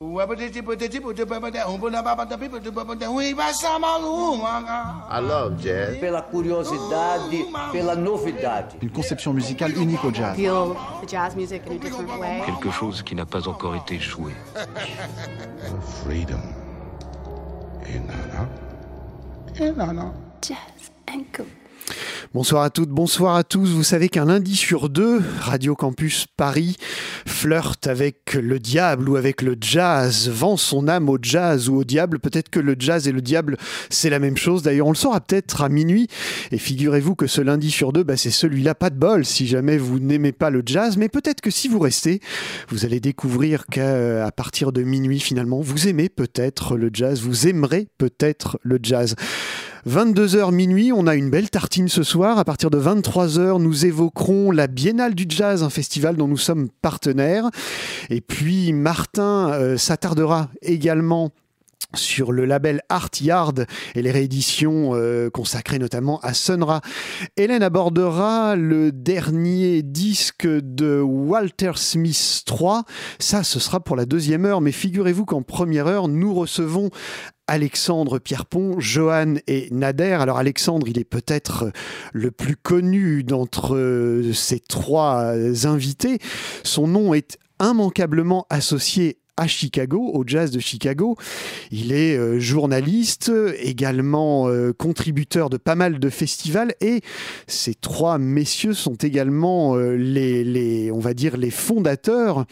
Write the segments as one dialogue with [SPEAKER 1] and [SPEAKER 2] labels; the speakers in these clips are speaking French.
[SPEAKER 1] I love jazz.
[SPEAKER 2] Pela curiosidade, pela novidade.
[SPEAKER 3] Une conception musicale unique au jazz.
[SPEAKER 4] Feel the jazz music in a different way.
[SPEAKER 5] Quelque chose qui n'a pas encore été joué.
[SPEAKER 1] Freedom. Et nana. Et nana.
[SPEAKER 6] Jazz and Go.
[SPEAKER 7] Bonsoir à toutes, bonsoir à tous. Vous savez qu'un lundi sur deux, Radio Campus Paris flirte avec le diable ou avec le jazz, vend son âme au jazz ou au diable. Peut-être que le jazz et le diable, c'est la même chose. D'ailleurs, on le saura peut-être à minuit. Et figurez-vous que ce lundi sur deux, bah, c'est celui-là, pas de bol, si jamais vous n'aimez pas le jazz. Mais peut-être que si vous restez, vous allez découvrir qu'à partir de minuit, finalement, vous aimez peut-être le jazz, vous aimerez peut-être le jazz. 22h minuit, on a une belle tartine ce soir. À partir de 23h, nous évoquerons la Biennale du Jazz, un festival dont nous sommes partenaires. Et puis Martin euh, s'attardera également sur le label Art Yard et les rééditions euh, consacrées notamment à Sonra. Hélène abordera le dernier disque de Walter Smith 3. Ça, ce sera pour la deuxième heure, mais figurez-vous qu'en première heure, nous recevons Alexandre Pierrepont, Johan et Nader. Alors Alexandre, il est peut-être le plus connu d'entre euh, ces trois invités. Son nom est immanquablement associé à Chicago, au jazz de Chicago. Il est euh, journaliste, également euh, contributeur de pas mal de festivals et ces trois messieurs sont également euh, les, on va dire, les fondateurs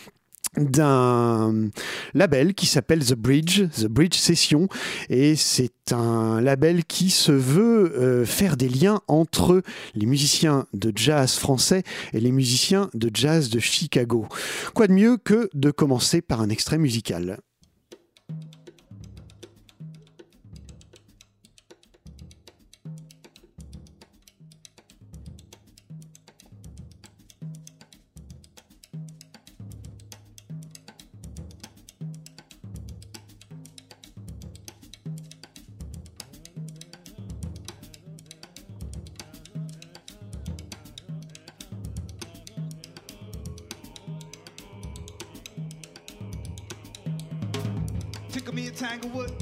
[SPEAKER 7] d'un label qui s'appelle The Bridge, The Bridge Session, et c'est un label qui se veut euh, faire des liens entre les musiciens de jazz français et les musiciens de jazz de Chicago. Quoi de mieux que de commencer par un extrait musical?
[SPEAKER 8] Tanglewood.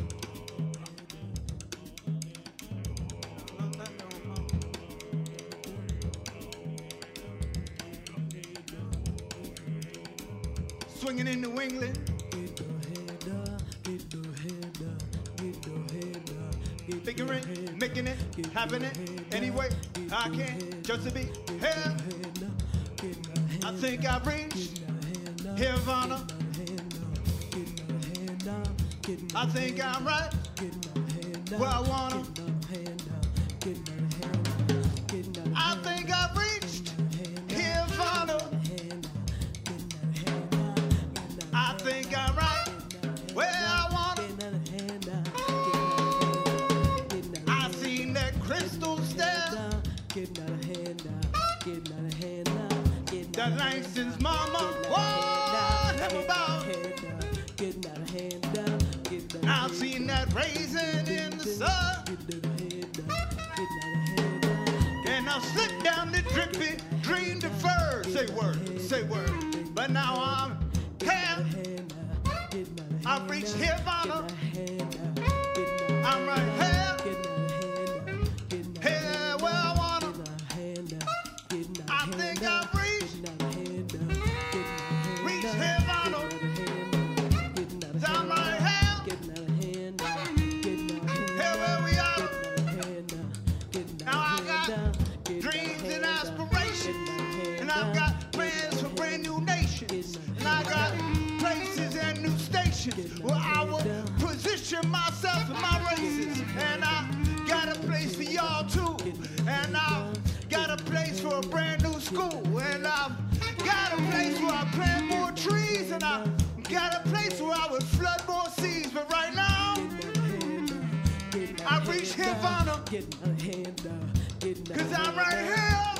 [SPEAKER 8] Right I've reached Nirvana. I'm right And I've got a place for a brand new school. And I've got a place where I plant more trees. And I've got a place where I would flood more seas. But right now, I reach Nirvana. Cause I'm right here.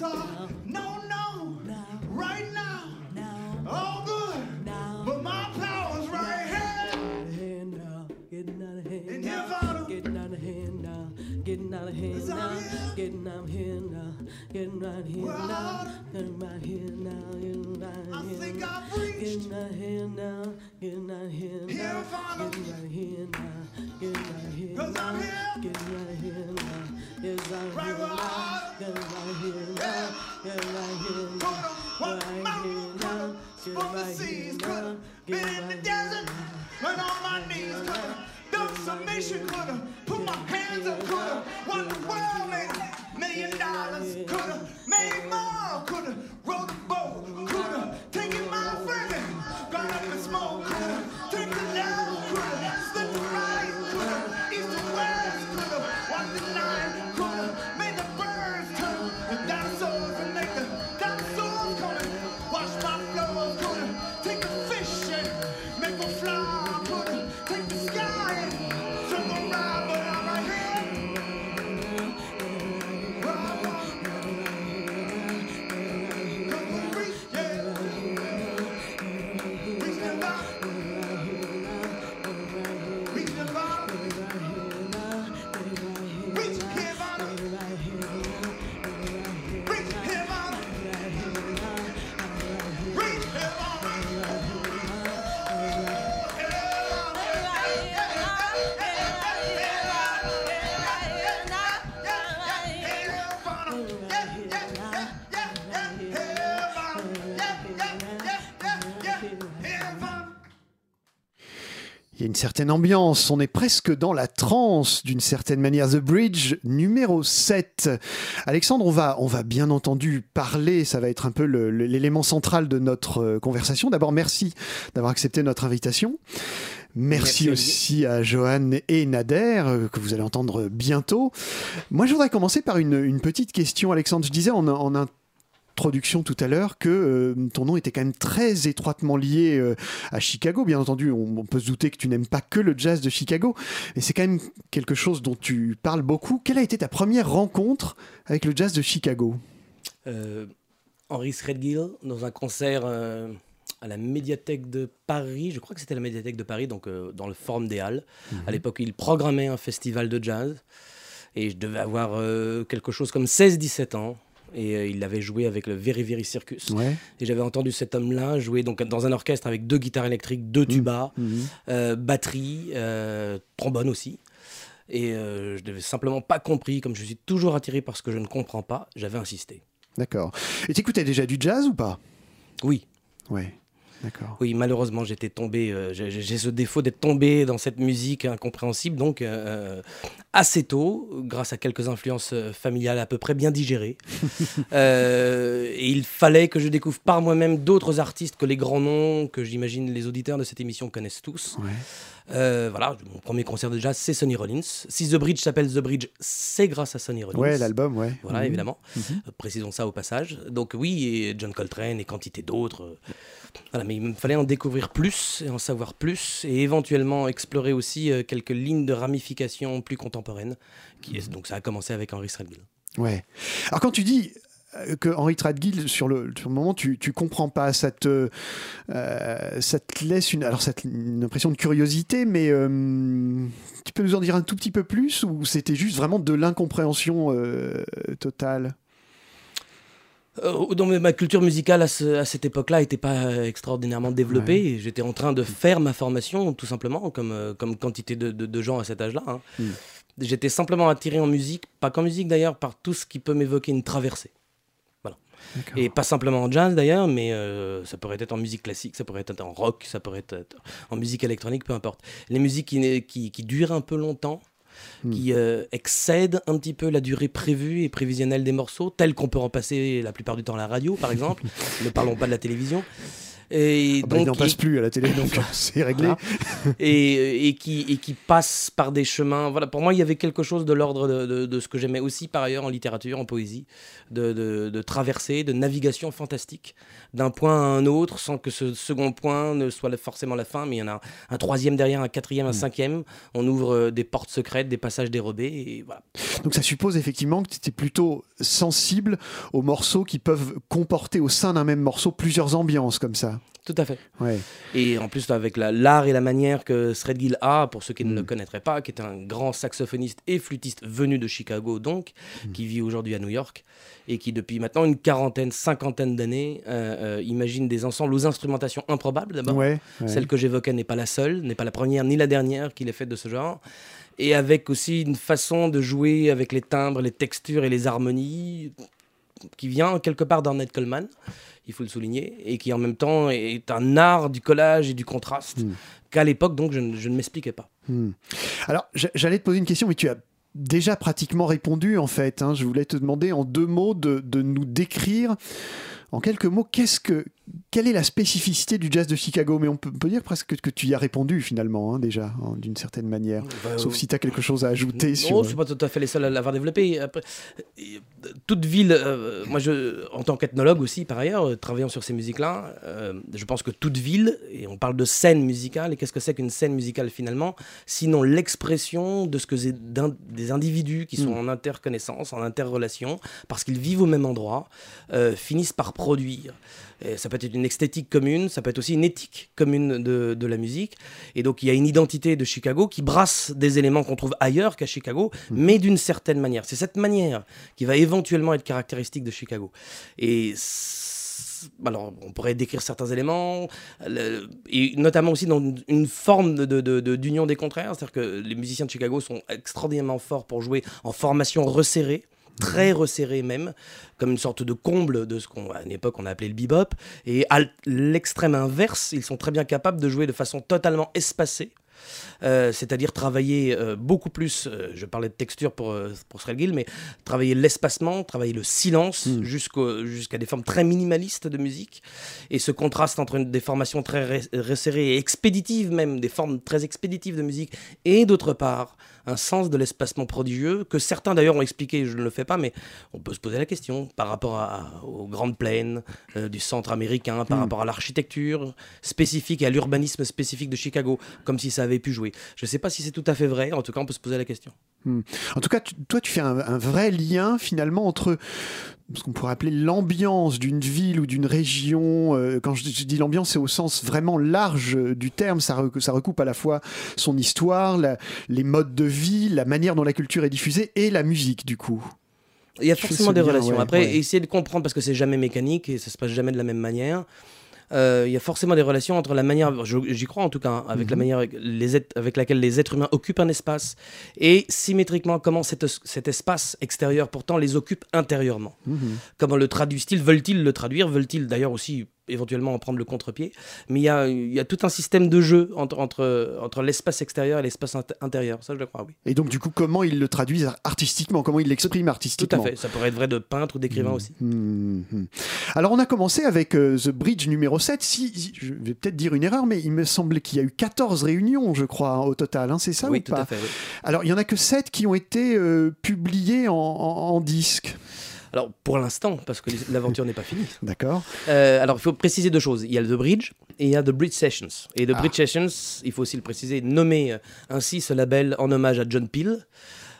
[SPEAKER 9] Lights off. No, no, right now, all good, but my power's right here.
[SPEAKER 8] Getting out of hand
[SPEAKER 9] In
[SPEAKER 8] now,
[SPEAKER 9] Nirvana.
[SPEAKER 8] getting out of hand now, getting out of hand now, getting out of hand now, getting right here now, getting right here now, getting right
[SPEAKER 9] I
[SPEAKER 8] here
[SPEAKER 9] think
[SPEAKER 8] now,
[SPEAKER 9] I've reached.
[SPEAKER 8] getting out of hand now, getting out of hand now, getting right here now,
[SPEAKER 7] certaine ambiance, on est presque dans la transe d'une certaine manière. The Bridge numéro 7. Alexandre, on va, on va bien entendu parler, ça va être un peu l'élément central de notre euh, conversation. D'abord, merci d'avoir accepté notre invitation. Merci, aussi à Johan et Nader, euh, que vous allez entendre bientôt. Moi, je voudrais commencer par une, une petite question, Alexandre. Je disais en, en introduction tout à l'heure que euh, ton nom était quand même très étroitement lié euh, à Chicago. Bien entendu, on, on peut se douter que tu n'aimes pas que le jazz de Chicago, mais c'est quand même quelque chose dont tu parles beaucoup. Quelle a été ta première rencontre avec le jazz de Chicago?
[SPEAKER 10] Euh, Henry Threadgill dans un concert euh, à la médiathèque de Paris. Je crois que c'était la médiathèque de Paris, donc dans le Forum des Halles. À l'époque, il programmait un festival de jazz. Et je devais avoir quelque chose comme 16-17 ans. Et euh, il avait joué avec le Very Very Circus.
[SPEAKER 7] Ouais.
[SPEAKER 10] Et j'avais entendu cet homme-là jouer donc dans un orchestre avec deux guitares électriques, deux tubas, euh, batterie, euh, trombone aussi. Et je n'avais simplement pas compris, comme je suis toujours attiré par ce que je ne comprends pas, j'avais insisté.
[SPEAKER 7] D'accord. Et t'écoutais déjà du jazz ou pas?
[SPEAKER 10] Oui,
[SPEAKER 7] Ouais.
[SPEAKER 10] Oui, malheureusement, j'étais tombé, euh, j'ai ce défaut d'être tombé dans cette musique incompréhensible, donc euh, assez tôt, grâce à quelques influences euh, familiales à peu près bien digérées. Euh, et il fallait que je découvre par moi-même d'autres artistes que les grands noms que j'imagine les auditeurs de cette émission connaissent tous.
[SPEAKER 7] Ouais.
[SPEAKER 10] Euh, voilà, mon premier concert de jazz, c'est Sonny Rollins. Si The Bridge s'appelle The Bridge, c'est grâce à Sonny Rollins.
[SPEAKER 7] Ouais, l'album, ouais.
[SPEAKER 10] Voilà,
[SPEAKER 7] Mhm.
[SPEAKER 10] évidemment. Euh, Précisons ça au passage. Donc oui, et John Coltrane et quantité d'autres. Mais il me fallait en découvrir plus et en savoir plus et éventuellement explorer aussi euh, quelques lignes de ramification plus contemporaines. Donc ça a commencé avec Henry Stradgill.
[SPEAKER 7] Ouais. Alors quand tu dis euh, que Henri Tradgill, sur le, moment, tu, tu comprends pas, ça te, euh, laisse une, impression de curiosité, mais tu peux nous en dire un tout petit peu plus ou c'était juste vraiment de l'incompréhension totale?
[SPEAKER 10] Euh, donc, ma culture musicale à, ce- à cette époque-là n'était pas euh, extraordinairement développée. J'étais en train de faire ma formation, tout simplement, comme, euh, comme quantité de, de- de gens à cet âge-là. hein.
[SPEAKER 7] Mm.
[SPEAKER 10] J'étais simplement attiré en musique, pas qu'en musique d'ailleurs, par tout ce qui peut m'évoquer une traversée. Voilà. Et pas simplement en jazz d'ailleurs, mais euh, ça pourrait être en musique classique, ça pourrait être en rock, ça pourrait être en musique électronique, peu importe. Les musiques qui, qui, qui durent un peu longtemps, qui euh, excèdent un petit peu la durée prévue et prévisionnelle des morceaux, tels qu'on peut en passer la plupart du temps à la radio, par exemple. ne parlons pas de la télévision. Et
[SPEAKER 7] Ah bah, Il
[SPEAKER 10] donc,
[SPEAKER 7] n'en passe
[SPEAKER 10] et-
[SPEAKER 7] plus à la télé, donc c'est réglé.
[SPEAKER 10] voilà. et, et, qui, et qui passe par des chemins. Voilà, pour moi, il y avait quelque chose de l'ordre de, de- de ce que j'aimais aussi par ailleurs en littérature, en poésie, de, de, de traversée, de navigation fantastique, d'un point à un autre, sans que ce second point ne soit forcément la fin, mais il y en a un troisième derrière, un quatrième, un cinquième. On ouvre euh, des portes secrètes, des passages dérobés, et voilà.
[SPEAKER 7] Donc ça suppose effectivement que tu étais plutôt sensible aux morceaux qui peuvent comporter au sein d'un même morceau plusieurs ambiances comme ça.
[SPEAKER 10] Tout à fait.
[SPEAKER 7] Ouais.
[SPEAKER 10] Et en plus, avec la- l'art et la manière que Gill a, pour ceux qui ne
[SPEAKER 7] Mm.
[SPEAKER 10] le connaîtraient pas, qui est un grand saxophoniste et flûtiste venu de Chicago, donc,
[SPEAKER 7] Mm.
[SPEAKER 10] qui vit aujourd'hui à New York, et qui, depuis maintenant une quarantaine, cinquantaine d'années, euh, euh, imagine des ensembles aux instrumentations improbables d'abord.
[SPEAKER 7] Ouais, ouais.
[SPEAKER 10] Celle que j'évoquais n'est pas la seule, n'est pas la première ni la dernière qu'il ait faite de ce genre. Et avec aussi une façon de jouer avec les timbres, les textures et les harmonies qui vient quelque part d'Ornette Coleman, il faut le souligner, et qui en même temps est un art du collage et du contraste
[SPEAKER 7] Hmm.
[SPEAKER 10] qu'à l'époque, donc, je, ne- je ne m'expliquais pas.
[SPEAKER 7] Hmm. Alors, j'a- j'allais te poser une question, mais tu as déjà pratiquement répondu en fait. hein. Je voulais te demander en deux mots de, de nous décrire, en quelques mots, qu'est-ce que, quelle est la spécificité du jazz de Chicago? Mais on peut, on peut dire presque que, tu y as répondu finalement, hein, déjà, hein, d'une certaine manière.
[SPEAKER 10] Bah,
[SPEAKER 7] Sauf
[SPEAKER 10] euh,
[SPEAKER 7] si tu as quelque chose à ajouter
[SPEAKER 10] Non,
[SPEAKER 7] sur.
[SPEAKER 10] je ne suis pas tout à fait les seuls à l'avoir développé. Après, euh, toute ville, euh, moi je, en tant qu'ethnologue aussi par ailleurs, euh, travaillant sur ces musiques-là, je pense que toute ville, et on parle de scène musicale, et qu'est-ce que c'est qu'une scène musicale finalement? Sinon l'expression de ce que c'est des individus qui sont
[SPEAKER 7] Mm.
[SPEAKER 10] en interconnaissance, en interrelation, parce qu'ils vivent au même endroit, finissent par produire. Et ça peut être une esthétique commune, ça peut être aussi une éthique commune de, de la musique. Et donc il y a une identité de Chicago qui brasse des éléments qu'on trouve ailleurs qu'à Chicago, mais d'une certaine manière. C'est cette manière qui va éventuellement être caractéristique de Chicago. Et alors, on pourrait décrire certains éléments, le- et notamment aussi dans une- une forme de- de- de- d'union des contraires, c'est-à-dire que les musiciens de Chicago sont extraordinairement forts pour jouer en formation resserrée, très resserrée même, comme une sorte de comble de ce qu'on, à une époque, on a appelé le bebop. Et à l'extrême inverse, ils sont très bien capables de jouer de façon totalement espacée. Euh, c'est-à-dire travailler euh, beaucoup plus, euh, je parlais de texture pour, pour Gill, mais travailler l'espacement, travailler le silence jusqu'au- jusqu'à des formes très minimalistes de musique. Et ce contraste entre une- des formations très ré- resserrées et expéditives même, des formes très expéditives de musique, et d'autre part, un sens de l'espacement prodigieux, que certains d'ailleurs ont expliqué, je ne le fais pas, mais on peut se poser la question par rapport à- aux grandes plaines euh, du centre américain, par rapport à l'architecture spécifique et à l'urbanisme spécifique de Chicago, comme si ça avait pu jouer. Je ne sais pas si c'est tout à fait vrai, en tout cas on peut se poser la question.
[SPEAKER 7] Hmm. En tout cas, tu- toi, tu fais un, un vrai lien finalement entre ce qu'on pourrait appeler l'ambiance d'une ville ou d'une région. Euh, quand je, dis l'ambiance, c'est au sens vraiment large euh, du terme. Ça, rec- ça recoupe à la fois son histoire, la- les modes de vie, la manière dont la culture est diffusée et la musique, du coup.
[SPEAKER 10] Il y a forcément des relations.
[SPEAKER 7] ouais,
[SPEAKER 10] Après,
[SPEAKER 7] ouais.
[SPEAKER 10] essayez de comprendre parce que c'est jamais mécanique et ça se passe jamais de la même manière. Euh, il y a forcément des relations entre la manière, j'y crois en tout cas, hein, avec
[SPEAKER 7] Mhm.
[SPEAKER 10] la manière avec, les êtres- avec laquelle les êtres humains occupent un espace et symétriquement comment cet espace extérieur pourtant les occupe intérieurement.
[SPEAKER 7] Mhm.
[SPEAKER 10] Comment le traduisent-ils Veulent-ils le traduire? Veulent-ils d'ailleurs aussi éventuellement en prendre le contre-pied. Mais il y a, il y a tout un système de jeu entre, entre, entre l'espace extérieur et l'espace int- intérieur. Ça, je le crois, oui.
[SPEAKER 7] Et donc, du coup, comment ils le traduisent artistiquement? Comment ils l'expriment
[SPEAKER 10] Tout
[SPEAKER 7] artistiquement?
[SPEAKER 10] à fait. Ça pourrait être vrai de peintre ou d'écrivain aussi.
[SPEAKER 7] Mhm. Alors on a commencé avec euh, The Bridge numéro 7. Si, je vais peut-être dire une erreur, mais il me semblait qu'il y a eu 14 réunions, je crois, hein, au total. hein, c'est ça
[SPEAKER 10] oui,
[SPEAKER 7] ou
[SPEAKER 10] tout
[SPEAKER 7] pas?
[SPEAKER 10] à fait. oui.
[SPEAKER 7] Alors il y en a que 7 qui ont été euh, en, en- en disque.
[SPEAKER 10] Alors, pour l'instant, parce que l'aventure n'est pas finie.
[SPEAKER 7] D'accord
[SPEAKER 10] Euh, alors, il faut préciser deux choses. Il y a le The Bridge et il y a The Bridge Sessions. Et The
[SPEAKER 7] Ah.
[SPEAKER 10] Bridge Sessions, il faut aussi le préciser, nommé euh, ainsi ce label en hommage à John Peel,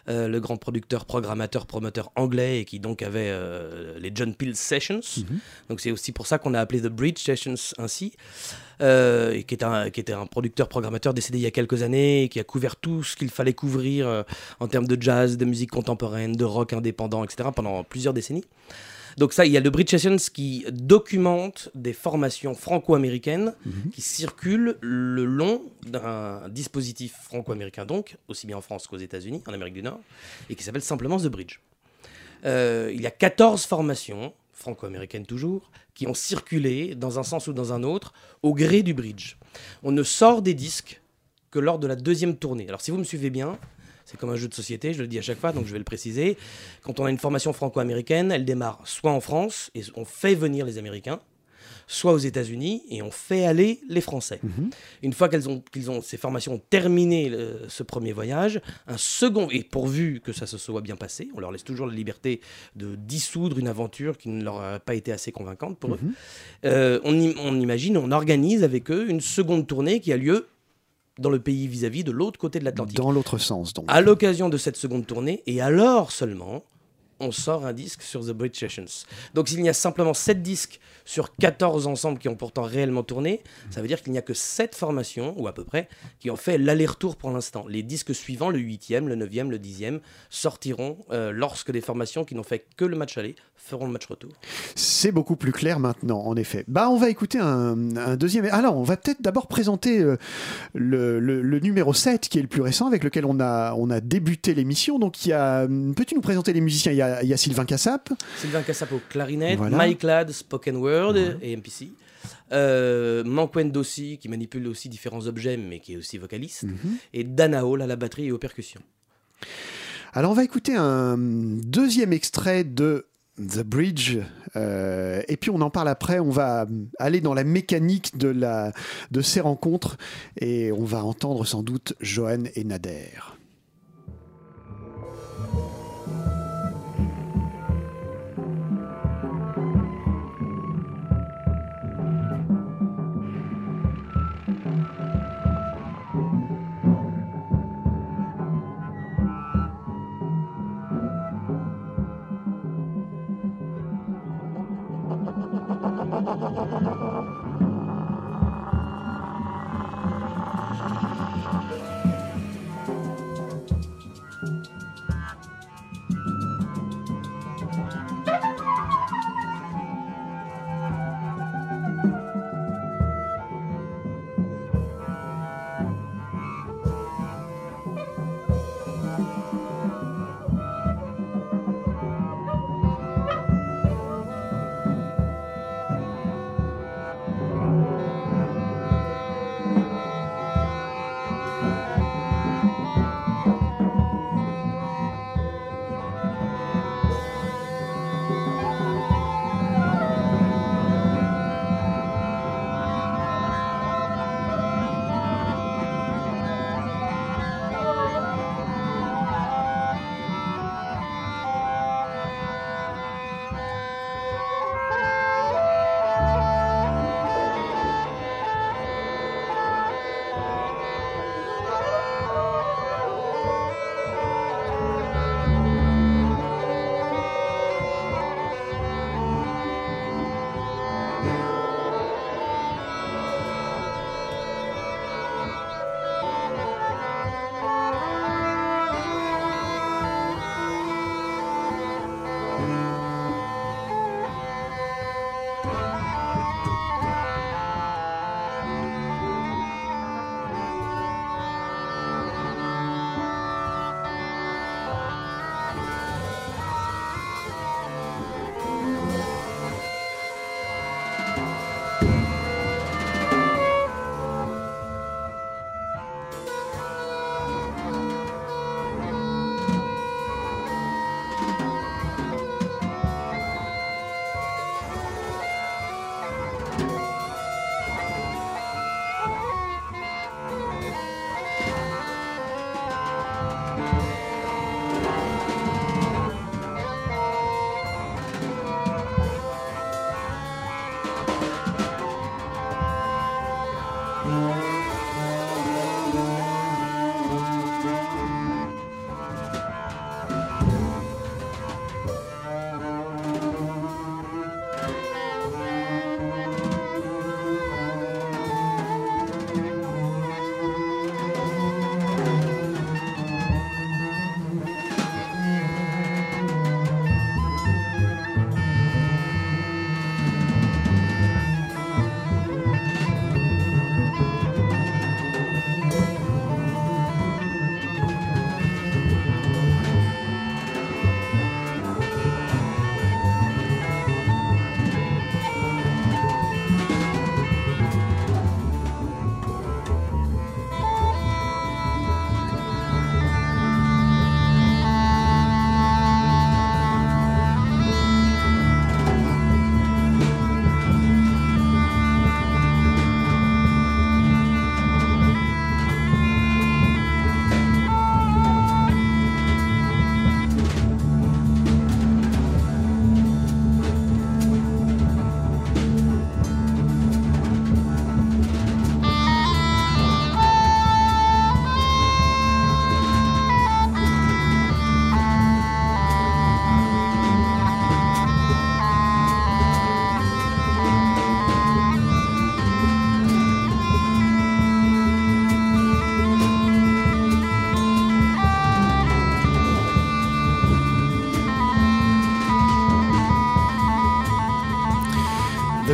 [SPEAKER 10] euh, le grand producteur, programmateur, promoteur anglais et qui donc avait euh, les John Peel Sessions. Donc, c'est aussi pour ça qu'on a appelé The Bridge Sessions ainsi. Euh, et qui, est un, qui était un producteur, programmateur décédé il y a quelques années et qui a couvert tout ce qu'il fallait couvrir euh, en termes de jazz, de musique contemporaine, de rock indépendant, etc. pendant plusieurs décennies. Donc ça, il y a le Bridge Sessions qui documente des formations franco-américaines qui circulent le long d'un dispositif franco-américain, donc, aussi bien en France qu'aux États-Unis, en Amérique du Nord, et qui s'appelle simplement The Bridge. Euh, il y a 14 formations, franco-américaines toujours, qui ont circulé dans un sens ou dans un autre, au gré du bridge. On ne sort des disques que lors de la deuxième tournée. Alors si vous me suivez bien, c'est comme un jeu de société, je le dis à chaque fois, donc je vais le préciser. Quand on a une formation franco-américaine, elle démarre soit en France, et on fait venir les Américains, soit aux États-Unis, et on fait aller les Français. Une fois qu'elles ont, qu'ils ont, ces formations ont terminé le- ce premier voyage, un second, et pourvu que ça se soit bien passé, on leur laisse toujours la liberté de dissoudre une aventure qui ne leur a pas été assez convaincante pour eux. Euh, on, im- on imagine, on organise avec eux une seconde tournée qui a lieu dans le pays vis-à-vis de l'autre côté de l'Atlantique.
[SPEAKER 7] Dans l'autre sens, donc.
[SPEAKER 10] À l'occasion de cette seconde tournée, et alors seulement, on sort un disque sur The Bridge Sessions. Donc s'il y a simplement 7 disques sur 14 ensembles qui ont pourtant réellement tourné, ça veut dire qu'il n'y a que 7 formations, ou à peu près, qui ont fait l'aller-retour pour l'instant. Les disques suivants, le 8e, le 9e, le 10e, sortiront euh, lorsque les formations qui n'ont fait que le match aller feront le match retour.
[SPEAKER 7] C'est beaucoup plus clair maintenant, en effet. Bah, on va écouter un, un deuxième. Alors, on va peut-être d'abord présenter euh, le, le- le numéro 7, qui est le plus récent, avec lequel on a, on a débuté l'émission. Donc, il y a. Peux-tu nous présenter les musiciens? Il y, a, il y a Sylvain Cassap.
[SPEAKER 10] Sylvain Cassap au clarinette,
[SPEAKER 7] Voilà.
[SPEAKER 10] Mike Ladd, spoken word et MPC. Euh, Manquen Dossi, qui manipule aussi différents objets, mais qui est aussi vocaliste. Et Dana Hall à la batterie et aux percussions.
[SPEAKER 7] Alors, on va écouter un deuxième extrait de The Bridge, euh, et puis on en parle après. On va aller dans la mécanique de, la, de ces rencontres, et on va entendre sans doute Johan et Nader.
[SPEAKER 9] ハ
[SPEAKER 7] ハハハ!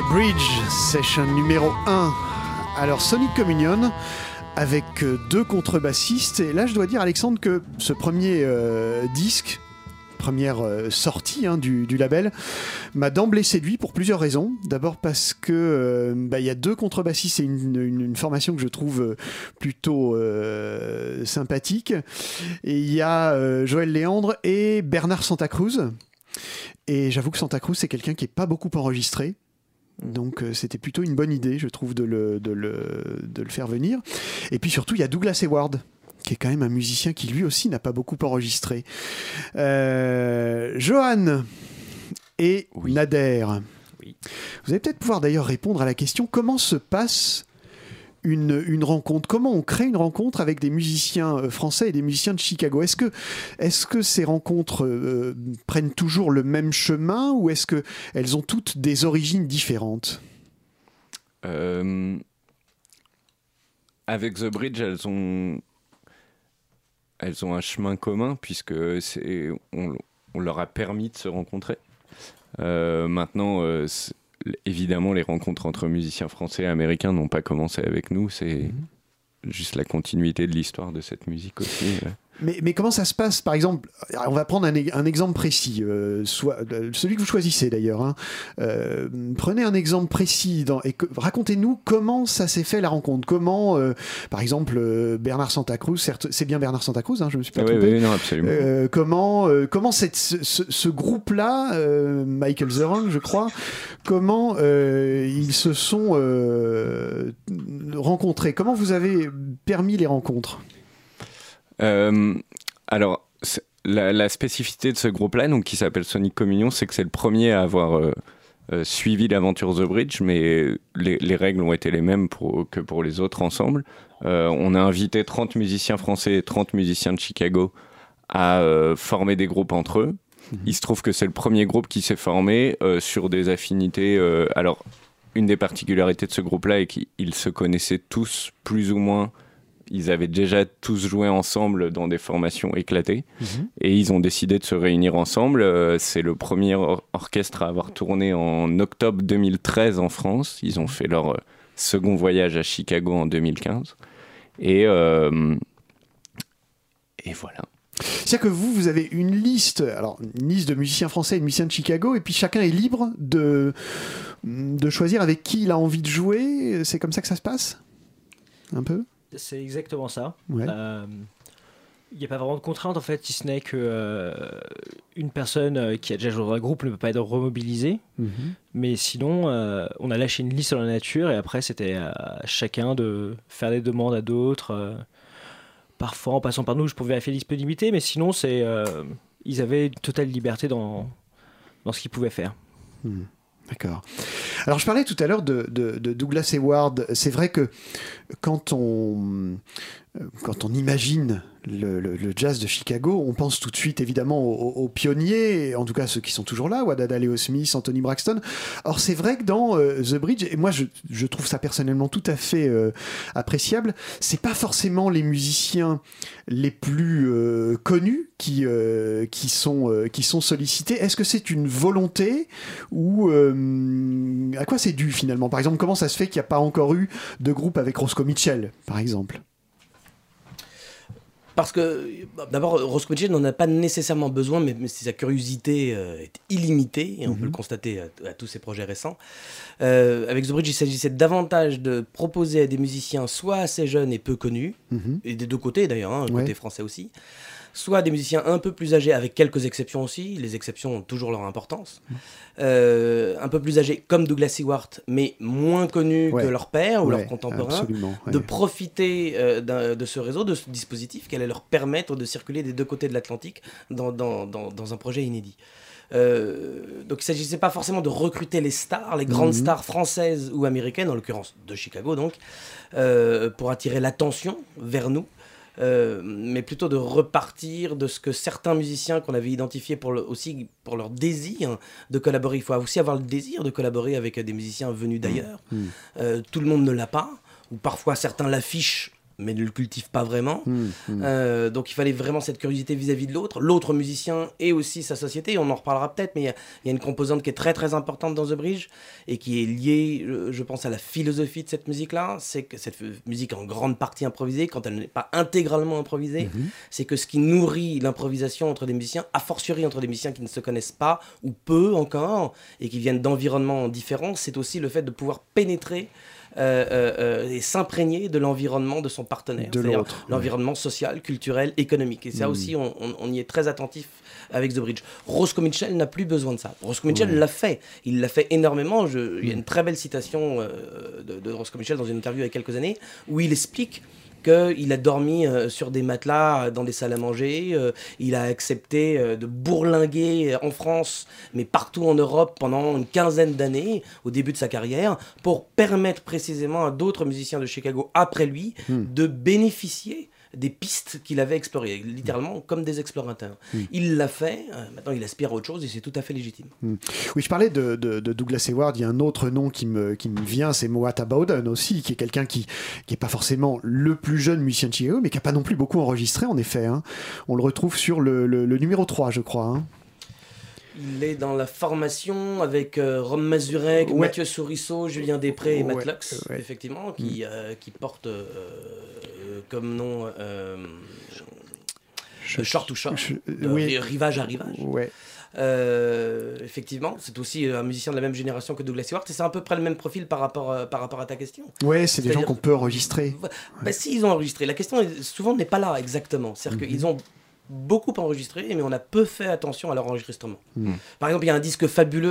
[SPEAKER 7] Bridge, session numéro 1. Alors Sonic Communion avec euh, deux contrebassistes. Et là, je dois dire, Alexandre, que ce premier euh, disque, première euh, sortie hein, du, label, m'a d'emblée séduit pour plusieurs raisons. D'abord parce que bah, il y a deux contrebassistes et une, formation que je trouve plutôt sympathique. Et il y a Joël Léandre et Bernard Santa Cruz. Et j'avoue que Santa Cruz, c'est quelqu'un qui est pas beaucoup enregistré. Donc euh, c'était plutôt une bonne idée, je trouve, de le, de, le, de le faire venir. Et puis surtout, il y a Douglas Hayward, qui est quand même un musicien qui lui aussi n'a pas beaucoup enregistré. Euh, Johan et Nader. Vous allez peut-être pouvoir d'ailleurs répondre à la question comment se passe une, rencontre. Comment on crée une rencontre avec des musiciens euh, français et des musiciens de Chicago? Est-ce que, ces rencontres euh, prennent toujours le même chemin ou est-ce qu'elles ont toutes des origines différentes?
[SPEAKER 11] Euh, avec The Bridge, elles ont, un chemin commun puisque on, on leur a permis de se rencontrer. Maintenant, évidemment, les rencontres entre musiciens français et américains n'ont pas commencé avec nous. C'est juste la continuité de l'histoire de cette musique aussi. ouais.
[SPEAKER 7] Mais, mais comment ça se passe Par exemple, on va prendre un, un exemple précis, euh, soit, euh, celui que vous choisissez d'ailleurs. hein. Euh, prenez un exemple précis dans- et racontez-nous comment ça s'est fait la rencontre. Comment, euh, par exemple, euh, Bernard Santa Cruz, certes, c'est bien Bernard Santa Cruz, hein, je me suis pas
[SPEAKER 11] Ah oui,
[SPEAKER 7] trompé.
[SPEAKER 11] oui, non, absolument.
[SPEAKER 7] Euh, comment, euh, comment cette- ce, ce- ce groupe-là, euh, Michael Zerang, je crois, comment euh, ils se sont euh, rencontrés? Comment vous avez permis les rencontres?
[SPEAKER 11] Euh, alors, c'est- la, la spécificité de ce groupe-là, donc qui s'appelle Sonic Communion, c'est que c'est le premier à avoir euh, euh, suivi l'aventure The Bridge, mais les, les règles ont été les mêmes pour, que pour les autres ensemble. Euh, on a invité 30 musiciens français et 30 musiciens de Chicago à euh, former des groupes entre eux. Il se trouve que c'est le premier groupe qui s'est formé euh, sur des affinités. euh, alors, une des particularités de ce groupe-là est qu'ils se connaissaient tous plus ou moins. Ils avaient déjà tous joué ensemble dans des formations éclatées et ils ont décidé de se réunir ensemble. Euh, c'est le premier or- orchestre à avoir tourné en octobre 2013 en France. Ils ont fait leur euh, second voyage à Chicago en 2015. Et, euh, et voilà.
[SPEAKER 7] C'est-à-dire que vous, vous avez une liste, alors une liste de musiciens français et de musiciens de Chicago, et puis chacun est libre de, de choisir avec qui il a envie de jouer. C'est comme ça que ça se passe? Un peu?
[SPEAKER 12] C'est exactement ça.
[SPEAKER 7] Ouais.
[SPEAKER 12] Euh, Il n'y a pas vraiment de contrainte en fait, si ce n'est que euh, une personne euh, qui a déjà joué dans un groupe ne peut pas être remobilisée. Mais sinon, euh, on a lâché une liste dans la nature et après, c'était à chacun de faire des demandes à d'autres. euh, parfois, en passant par nous, je pouvais vérifier la disponibilité, mais sinon, c'est, euh, ils avaient une totale liberté dans, dans ce qu'ils pouvaient faire.
[SPEAKER 7] Hmm. D'accord. Alors je parlais tout à l'heure de, de- Douglas Hayward. C'est vrai que quand on, euh, quand on imagine le, le- le jazz de Chicago, on pense tout de suite évidemment aux, aux- pionniers, en tout cas ceux qui sont toujours là, Wadada Leo Smith, Anthony Braxton. Or c'est vrai que dans euh, The Bridge, et moi je, je trouve ça personnellement tout à fait euh, appréciable, c'est pas forcément les musiciens les plus euh, connus qui, euh, qui, sont, euh, qui sont sollicités. Est-ce que c'est une volonté ou à quoi c'est dû finalement? Par exemple, comment ça se fait qu'il n'y a pas encore eu de groupe avec Roscoe Mitchell, par exemple?
[SPEAKER 10] Parce que, d'abord, Roscoe Mitchell n'en a pas nécessairement besoin, mais, mais sa curiosité euh, est illimitée, et on peut le constater à, à tous ses projets récents. Euh, avec The Bridge, il s'agissait davantage de proposer à des musiciens soit assez jeunes et peu connus,
[SPEAKER 7] Mhm.
[SPEAKER 10] et des deux côtés d'ailleurs, hein,
[SPEAKER 7] Ouais.
[SPEAKER 10] côté français aussi, soit des musiciens un peu plus âgés, avec quelques exceptions aussi, les exceptions ont toujours leur importance, euh, un peu plus âgés comme Douglas Stewart, mais moins connus
[SPEAKER 7] Ouais.
[SPEAKER 10] que leurs pères ou
[SPEAKER 7] Ouais,
[SPEAKER 10] leurs contemporains,
[SPEAKER 7] absolument, ouais.
[SPEAKER 10] de profiter euh, de ce réseau, de ce dispositif qui allait leur permettre de circuler des deux côtés de l'Atlantique dans, dans, dans, dans un projet inédit. Euh, donc il ne s'agissait pas forcément de recruter les stars, les grandes
[SPEAKER 7] Mhm.
[SPEAKER 10] stars françaises ou américaines, en l'occurrence de Chicago donc, euh, pour attirer l'attention vers nous, euh, mais plutôt de repartir de ce que certains musiciens qu'on avait identifiés pour le- aussi pour leur désir de collaborer. Il faut aussi avoir le désir de collaborer avec des musiciens venus d'ailleurs.
[SPEAKER 7] Mhm.
[SPEAKER 10] Euh, tout le monde ne l'a pas, ou parfois certains l'affichent mais ne le cultive pas vraiment.
[SPEAKER 7] Hmm, hmm.
[SPEAKER 10] Euh, donc il fallait vraiment cette curiosité vis-à-vis de l'autre, l'autre musicien et aussi sa société. On en reparlera peut-être, mais il y a- il y, a une composante qui est très très importante dans The Bridge et qui est liée, je pense, à la philosophie de cette musique-là. C'est que cette musique est en grande partie improvisée, quand elle n'est pas intégralement improvisée, c'est que ce qui nourrit l'improvisation entre des musiciens, a fortiori entre des musiciens qui ne se connaissent pas ou peu encore et qui viennent d'environnements différents, c'est aussi le fait de pouvoir pénétrer. Euh, euh, euh, et s'imprégner de l'environnement de son partenaire,
[SPEAKER 7] De l'autre, ouais.
[SPEAKER 10] l'environnement social, culturel, économique. Et ça
[SPEAKER 7] Mm.
[SPEAKER 10] aussi, on, on- on y est très attentif avec The Bridge. Roscoe Mitchell n'a plus besoin de ça. Roscoe Mitchell l'a fait. Il l'a fait énormément. Je- Il y a une très belle citation euh, de, de Roscoe Mitchell dans une interview il y a quelques années où il explique qu'il a dormi euh, sur des matelas euh, dans des salles à manger, euh, il a accepté de bourlinguer en France, mais partout en Europe pendant une quinzaine d'années, au début de sa carrière, pour permettre précisément à d'autres musiciens de Chicago après lui
[SPEAKER 7] Hmm.
[SPEAKER 10] de bénéficier des pistes qu'il avait explorées, littéralement comme des explorateurs.
[SPEAKER 7] Hmm.
[SPEAKER 10] Il l'a fait, euh, maintenant il aspire à autre chose et c'est tout à fait légitime.
[SPEAKER 7] Hmm. Oui, je parlais de, de- de Douglas Hayward. Il y a un autre nom qui me, qui me vient, c'est Moata Bowden aussi, qui est quelqu'un qui qui est pas forcément le plus jeune musicien de Chicago, mais qui a pas non plus beaucoup enregistré, en effet. hein. On le retrouve sur le, le- le numéro 3, je crois. hein.
[SPEAKER 10] Il est dans la formation avec euh, Rome Mazurek,
[SPEAKER 7] Ouais.
[SPEAKER 10] Mathieu Sourisseau, Julien Després et Matt
[SPEAKER 7] Ouais,
[SPEAKER 10] Lux,
[SPEAKER 7] ouais.
[SPEAKER 10] effectivement, qui, euh, qui portent euh, comme nom euh, Short to Short, de
[SPEAKER 7] oui.
[SPEAKER 10] ri- rivage à rivage.
[SPEAKER 7] Ouais.
[SPEAKER 10] Euh, effectivement, c'est aussi euh, un musicien de la même génération que Douglas Stewart, et c'est à peu près le même profil par rapport, euh, par rapport à ta question.
[SPEAKER 7] Ouais, c'est des gens qu'on peut enregistrer.
[SPEAKER 10] Bah, si, ils ont enregistré. La question, est- souvent, n'est pas là exactement. C'est-à-dire
[SPEAKER 7] Mhm.
[SPEAKER 10] qu'ils ont beaucoup enregistré, mais on a peu fait attention à leur enregistrement.
[SPEAKER 7] Mhm.
[SPEAKER 10] Par exemple, il y a un disque fabuleux,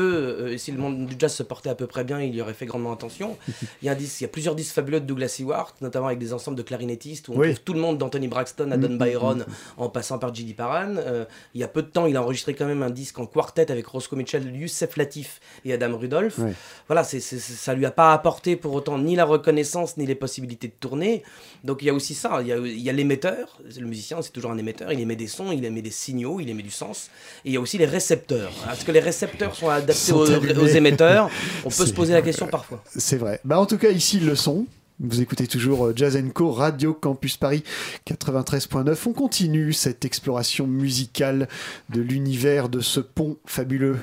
[SPEAKER 10] euh, si le monde du jazz se portait à peu près bien, il y aurait fait grandement attention. Il y a, un disque, il y a plusieurs disques fabuleux de Douglas Stewart, notamment avec des ensembles de clarinettistes, où on
[SPEAKER 7] Oui.
[SPEAKER 10] trouve tout le monde d'Anthony Braxton à Don
[SPEAKER 7] Mhm,
[SPEAKER 10] Byron,
[SPEAKER 7] mhm.
[SPEAKER 10] en passant par J.D. Paran. Euh, il y a peu de temps, il a enregistré quand même un disque en quartet avec Roscoe Mitchell, Youssef Latif et Adam Rudolph. Voilà, c'est, c'est- c'est- ça lui a pas apporté pour autant ni la reconnaissance ni les possibilités de tourner. Donc il y a aussi ça. Il y a, il y a l'émetteur. Le musicien, c'est toujours un émetteur. Il émet des sons, il émet des signaux, il émet du sens. Et il y a aussi les récepteurs. Est-ce que les récepteurs sont adaptés
[SPEAKER 7] Sont
[SPEAKER 10] aux, émetteurs On peut se poser la question parfois.
[SPEAKER 7] C'est vrai. Bah, en tout cas, ici, ils le sont. Vous écoutez toujours euh, Jazz Co, Radio Campus Paris 93.9. On continue cette exploration musicale de l'univers de ce pont fabuleux.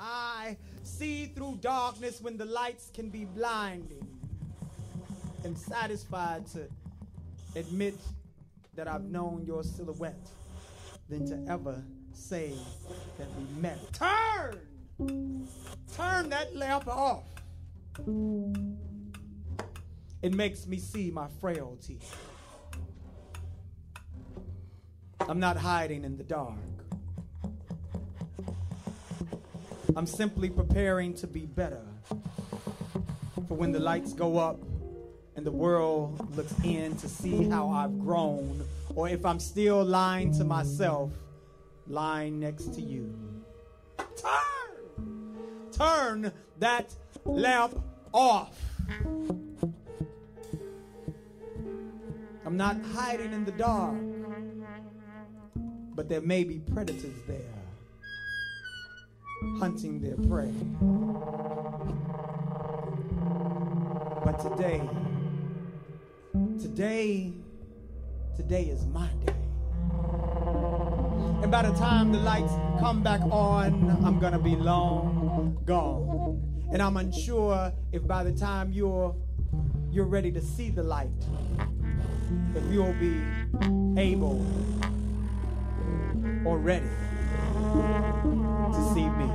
[SPEAKER 9] I see through darkness when the lights can be blinding. And satisfied to admit that I've known your silhouette than to ever say that we met. Turn! Turn that lamp off. It makes me see my frailty. I'm not hiding in the dark. I'm simply preparing to be better. For when the lights go up and the world looks in to see how I've grown, or if I'm still lying to myself, lying next to you. Turn! Turn that lamp off. I'm not hiding in the dark, but there may be predators there hunting their prey. But today, today, today is my day. And by the time the lights come back on, I'm gonna be long gone. And I'm unsure if by the time you're you're ready to see the light, if you'll be able or ready to see me.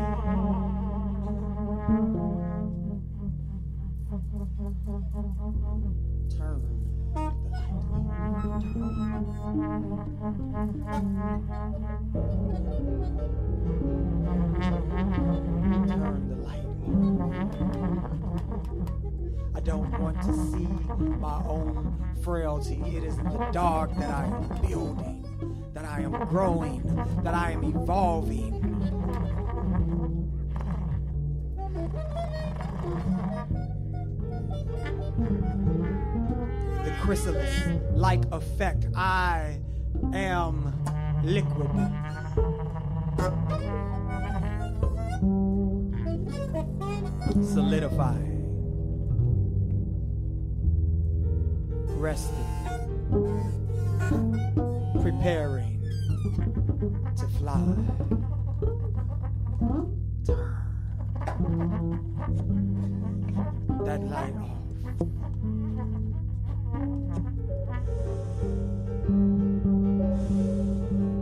[SPEAKER 9] Turn the light on. I don't want to see my own frailty. It is the dark that I am building, that I am growing, that I am evolving. Chrysalis like effect. I am liquid. Solidify. resting, preparing to fly. Turn that light off.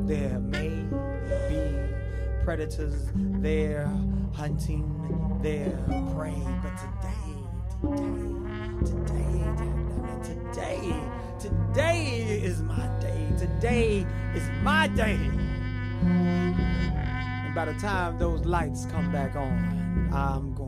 [SPEAKER 9] There may be predators there hunting their prey, but today, today, today, today, today is my day. Today is my day. And by the time those lights come back on, I'm going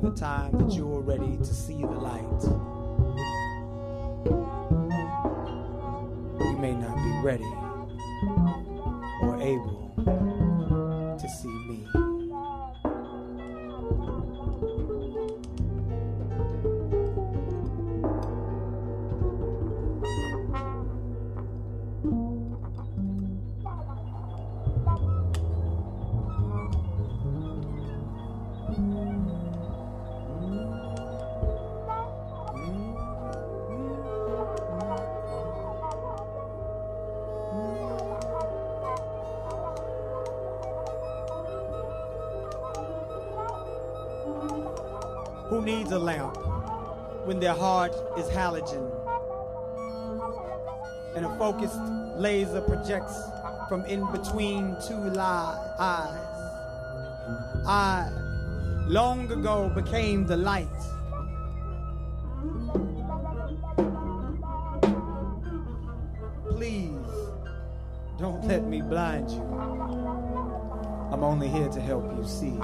[SPEAKER 9] by the time that you're ready to see the light, you may not be ready or able to see me. Needs a lamp when their heart is halogen? And a focused laser projects from in between two eyes. I long ago became the light. Please don't let me blind you. I'm only here to help you see.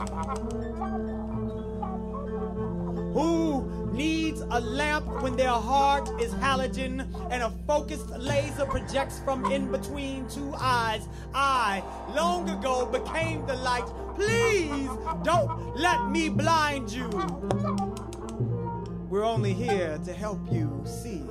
[SPEAKER 9] A lamp when their heart is halogen and a focused laser projects from in between two eyes? I long ago became the light. Please don't let me blind you. We're only here to help you see.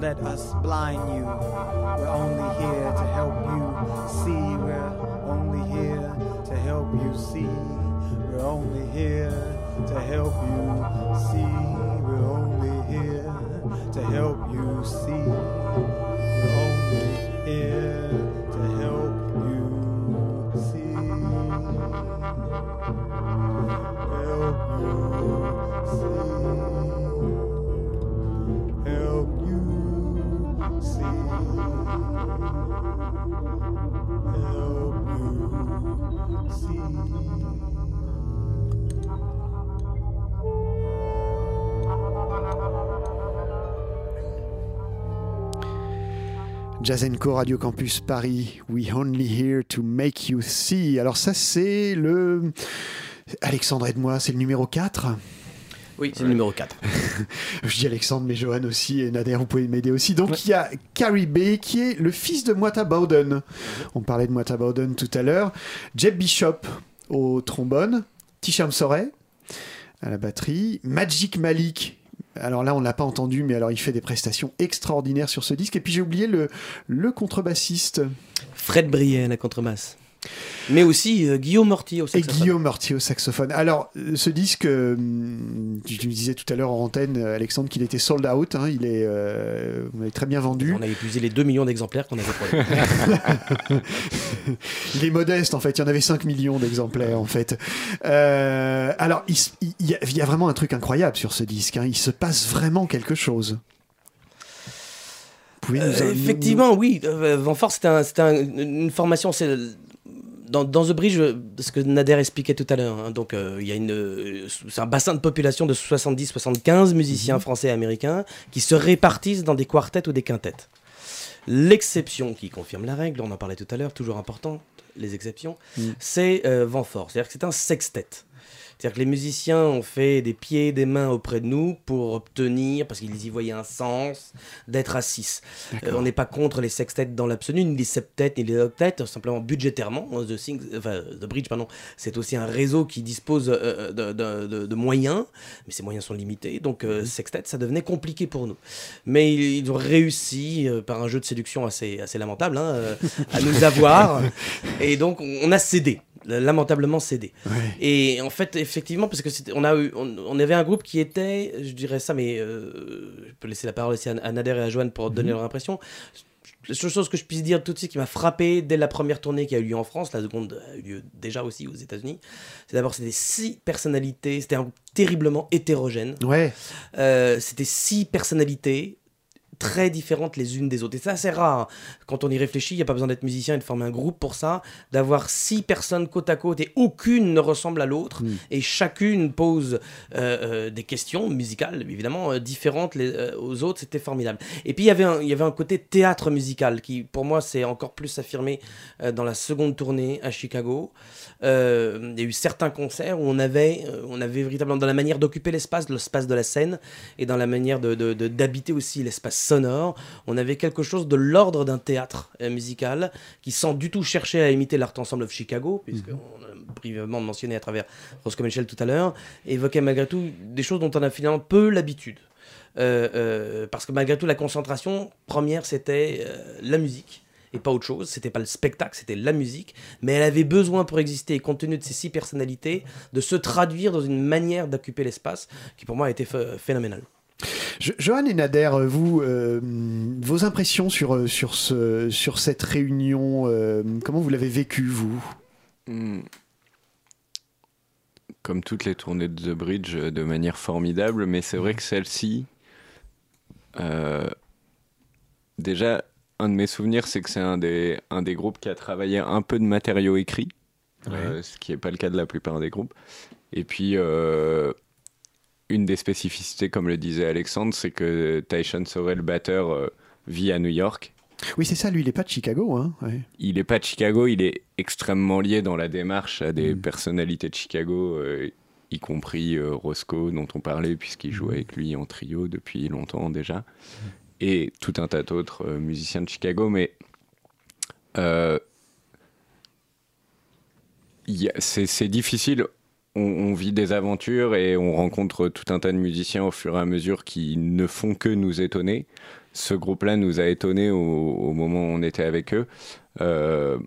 [SPEAKER 9] Let us blind you. We're only here to help you see. We're only here to help you see. We're only here to help you see. We're only here to help you see. We're only here
[SPEAKER 7] Jazenko Radio Campus Paris, We Only Here to Make You See. Alors ça c'est le... Alexandre aide-moi, c'est le numéro 4
[SPEAKER 10] Oui, c'est le numéro 4.
[SPEAKER 7] Je dis Alexandre, mais Johan aussi, et Nader, vous pouvez m'aider aussi. Donc il y a Carrie Bay, qui est le fils de Moita Bowden. On parlait de Moita Bowden tout à l'heure. Jeb Bishop au trombone. Tisham Soray à la batterie. Magic Malik. Alors là, on l'a pas entendu, mais alors il fait des prestations extraordinaires sur ce disque. Et puis j'ai oublié le, le contrebassiste.
[SPEAKER 10] Fred Briet à la contrebasse. Mais aussi euh, Guillaume Mortier au
[SPEAKER 7] Et
[SPEAKER 10] saxophone.
[SPEAKER 7] Guillaume Mortier au saxophone. Alors, euh, ce disque, euh, tu me disais tout à l'heure en antenne, Alexandre, qu'il était sold out. hein, il est, euh, très bien vendu.
[SPEAKER 10] On a épuisé les 2 millions d'exemplaires qu'on avait.
[SPEAKER 7] Il est modeste en fait, il y en avait 5 millions d'exemplaires en fait. Alors il, y a, il y a vraiment un truc incroyable sur ce disque, hein. il se passe vraiment quelque chose. Vous pouvez nous- nous-
[SPEAKER 10] effectivement, oui. Ventfort, c'était un- c'était un- une formation. c'est Dans, dans The Bridge, ce que Nader expliquait tout à l'heure, hein, donc euh, il y a une, euh, c'est un bassin de population de 70-75 musiciens
[SPEAKER 7] Mhm.
[SPEAKER 10] français et américains qui se répartissent dans des quartets ou des quintettes. L'exception qui confirme la règle, on en parlait tout à l'heure, toujours important, les exceptions,
[SPEAKER 7] Mhm.
[SPEAKER 10] c'est euh, Ventfort. C'est-à-dire que c'est un sextet. C'est-à-dire que les musiciens ont fait des pieds et des mains auprès de nous pour obtenir, parce qu'ils y voyaient un sens, d'être à 6. on n'est pas contre les sextets dans l'absolu, ni les septets, ni les octets, simplement budgétairement. The, enfin, The Bridge, pardon, c'est aussi un réseau qui dispose euh, de, de- moyens, mais ces moyens sont limités, donc euh, sextet, ça devenait compliqué pour nous. Mais ils, ils ont réussi, euh, par un jeu de séduction assez, assez lamentable, hein, euh, à nous avoir, et donc on, on a cédé lamentablement cédé. Et en fait, effectivement, parce que on a eu, on, on avait un groupe qui était, je dirais ça, mais euh, je peux laisser la parole aussi à, à Nader et à Joanne pour donner leur impression. La seule chose que je puisse dire tout de suite qui m'a frappé dès la première tournée qui a eu lieu en France, la seconde a eu lieu déjà aussi aux États-Unis, c'est d'abord c'était six personnalités, c'était un groupe terriblement hétérogène.
[SPEAKER 7] Ouais.
[SPEAKER 10] Euh, c'était six personnalités très différentes les unes des autres. Et ça, c'est rare. Quand on y réfléchit, il n'y a pas besoin d'être musicien et de former un groupe pour ça, d'avoir six personnes côte à côte et aucune ne ressemble à l'autre. Et chacune pose euh, euh, des questions musicales, évidemment, euh, différentes les- aux autres. C'était formidable. Et puis, il y avait un, côté théâtre musical qui, pour moi, s'est encore plus affirmé dans la seconde tournée à Chicago. Il y a eu certains concerts où on avait, on avait véritablement dans la manière d'occuper l'espace, l'espace de la scène, et dans la manière de, de- de- d'habiter aussi l'espace sonore, on avait quelque chose de l'ordre d'un théâtre euh, musical qui sans du tout chercher à imiter l'Art Ensemble of Chicago, puisqu'on a brièvement mentionné à travers Roscoe Mitchell tout à l'heure, évoquait malgré tout des choses dont on a finalement peu l'habitude. Euh, euh, parce que malgré tout, la concentration première, c'était euh, la musique et pas autre chose. C'était pas le spectacle, c'était la musique. Mais elle avait besoin pour exister, et compte tenu de ses six personnalités, de se traduire dans une manière d'occuper l'espace qui pour moi a été ph- phénoménale.
[SPEAKER 7] Jo- Johan et Nader, vous, euh, vos impressions sur, euh, sur, ce, sur cette réunion, euh, comment vous l'avez vécu, vous?
[SPEAKER 11] Hmm. Comme toutes les tournées de The Bridge, euh, de manière formidable, mais c'est vrai que celle-ci, euh, déjà, un de mes souvenirs, c'est que c'est un des, un des groupes qui a travaillé un peu de matériaux écrits, euh, ce qui n'est pas le cas de la plupart des groupes. Et puis, euh, une des spécificités, comme le disait Alexandre, c'est que Tyson Sorel, le batteur, euh, vit à New York.
[SPEAKER 7] Oui, c'est ça, lui, il n'est pas de Chicago. Hein ouais.
[SPEAKER 11] Il n'est pas de Chicago, il est extrêmement lié dans la démarche à des personnalités de Chicago, euh, y compris euh, Roscoe, dont on parlait, puisqu'il joue avec lui en trio depuis longtemps déjà, et tout un tas d'autres euh, musiciens de Chicago. Mais c'est difficile. On, on vit des aventures et on rencontre tout un tas de musiciens au fur et à mesure qui ne font que nous étonner. Ce groupe-là nous a étonnés au, au moment où on était avec eux. Euh,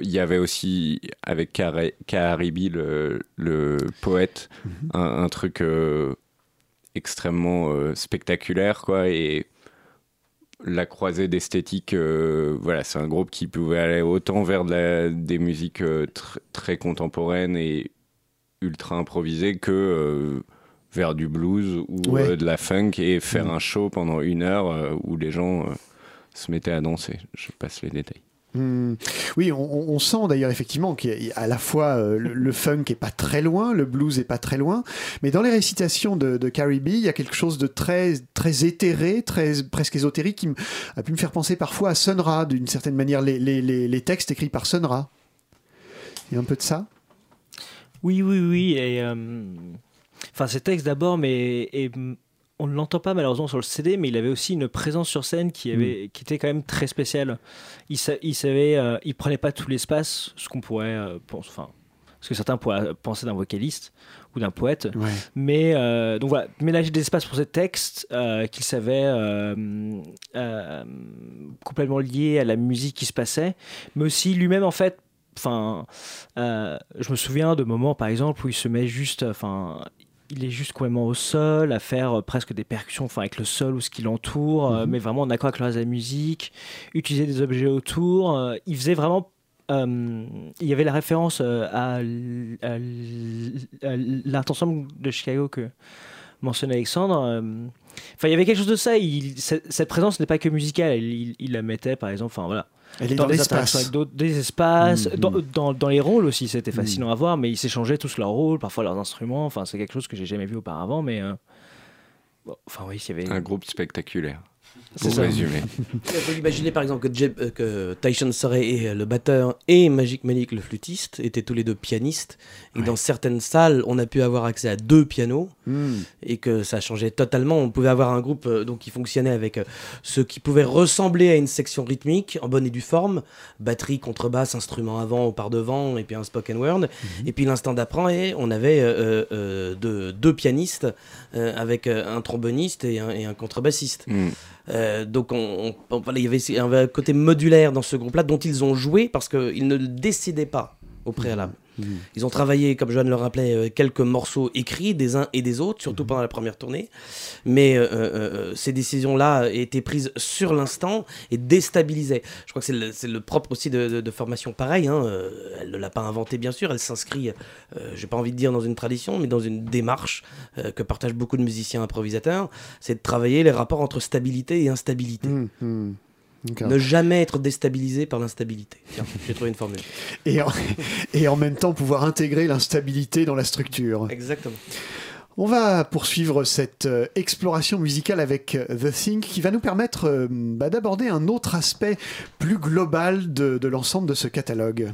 [SPEAKER 11] Il y avait aussi, avec Kaharibi, le, le poète, un, un truc euh, extrêmement euh, spectaculaire, quoi. Et la croisée d'esthétique, euh, voilà, c'est un groupe qui pouvait aller autant vers de la- des musiques euh, tr- très contemporaines et ultra improvisées que euh, vers du blues ou
[SPEAKER 7] Ouais.
[SPEAKER 11] de la funk et faire
[SPEAKER 7] Mm.
[SPEAKER 11] un show pendant une heure où les gens se mettaient à danser. Je passe les détails.
[SPEAKER 7] Hmm. Oui, on, sent d'ailleurs effectivement qu'il y a à la fois euh, le, funk est pas très loin, le blues est pas très loin, mais dans les récitations de, de Carrie B, il y a quelque chose de très très éthéré, très presque ésotérique qui a pu me faire penser parfois à Sun Ra d'une certaine manière, les, textes écrits par Sun Ra. Il y a un peu de ça?
[SPEAKER 12] Oui, oui, oui. Et, euh, enfin, ces textes d'abord, mais on ne l'entend pas malheureusement sur le CD, mais il avait aussi une présence sur scène qui, avait, qui était quand même très spéciale. Il, sa- il savait, euh, il prenait pas tout l'espace, ce qu'on pourrait, euh, enfin, ce que certains pourraient penser d'un vocaliste ou d'un poète.
[SPEAKER 7] Ouais.
[SPEAKER 12] Mais euh, donc voilà, ménager des espaces pour ces textes euh, qu'il savait complètement liés à la musique qui se passait, mais aussi lui-même en fait. Enfin, euh, je me souviens de moments par exemple où il se met juste, enfin, il est juste complètement au sol à faire euh, presque des percussions, enfin avec le sol ou ce qui l'entoure, euh,
[SPEAKER 7] Mhm.
[SPEAKER 12] mais vraiment en accord avec le reste de la musique, utiliser des objets autour. euh, il faisait vraiment euh, il y avait la référence à, à à l'art ensemble de Chicago que mentionne Alexandre. euh, Enfin, il y avait quelque chose de ça. il- cette, présence n'est pas que musicale. Il, il- il la mettait, par exemple. Enfin, voilà.
[SPEAKER 7] Elle est dans
[SPEAKER 12] avec d'autres- des espaces,
[SPEAKER 7] Mhm.
[SPEAKER 12] dans, dans- dans les rôles aussi, c'était
[SPEAKER 7] Mhm.
[SPEAKER 12] fascinant à voir. Mais ils s'échangeaient tous leurs rôles, parfois leurs instruments. Enfin, c'est quelque chose que j'ai jamais vu auparavant. Mais euh, bon, enfin, oui, il y avait
[SPEAKER 11] Un groupe spectaculaire.
[SPEAKER 12] C'est
[SPEAKER 11] Pour
[SPEAKER 12] ça.
[SPEAKER 11] résumer.
[SPEAKER 10] On peut imaginer par exemple que, Jeb- euh, que Tyson euh, le batteur et Magic Malik le flûtiste étaient tous les deux pianistes et dans certaines salles on a pu avoir accès à deux pianos
[SPEAKER 7] Hmm.
[SPEAKER 10] et que ça changeait totalement. On pouvait avoir un groupe euh, donc qui fonctionnait avec euh, ce qui pouvait ressembler à une section rythmique en bonne et due forme, batterie, contrebasse, instrument avant ou par devant et puis un spoken word. Et puis l'instant d'après, on avait deux, deux pianistes avec un tromboniste et un, et un contrebassiste.
[SPEAKER 11] Mm.
[SPEAKER 10] Euh, donc on, on- voilà, il y avait il y avait un côté modulaire dans ce groupe-là dont ils ont joué parce qu'ils ne le décidaient pas au préalable. Ils ont travaillé, comme Joanne le rappelait, euh, quelques morceaux écrits des uns et des autres, surtout pendant la première tournée. Mais euh, euh, ces décisions-là étaient prises sur l'instant et déstabilisaient. Je crois que c'est le, propre aussi de, de- de formation pareil. Hein. Elle ne l'a pas inventé, bien sûr. Elle s'inscrit, euh, j'ai pas envie de dire dans une tradition, mais dans une démarche que partagent beaucoup de musiciens improvisateurs. C'est de travailler les rapports entre stabilité et instabilité.
[SPEAKER 7] Hmm,
[SPEAKER 10] Ne jamais être déstabilisé par l'instabilité. Tiens, j'ai trouvé une formule.
[SPEAKER 7] Et, en, et en même temps pouvoir intégrer l'instabilité dans la structure.
[SPEAKER 10] Exactement.
[SPEAKER 7] On va poursuivre cette euh, exploration musicale avec euh, The Thing qui va nous permettre euh, bah, d'aborder un autre aspect plus global de, de l'ensemble de ce catalogue.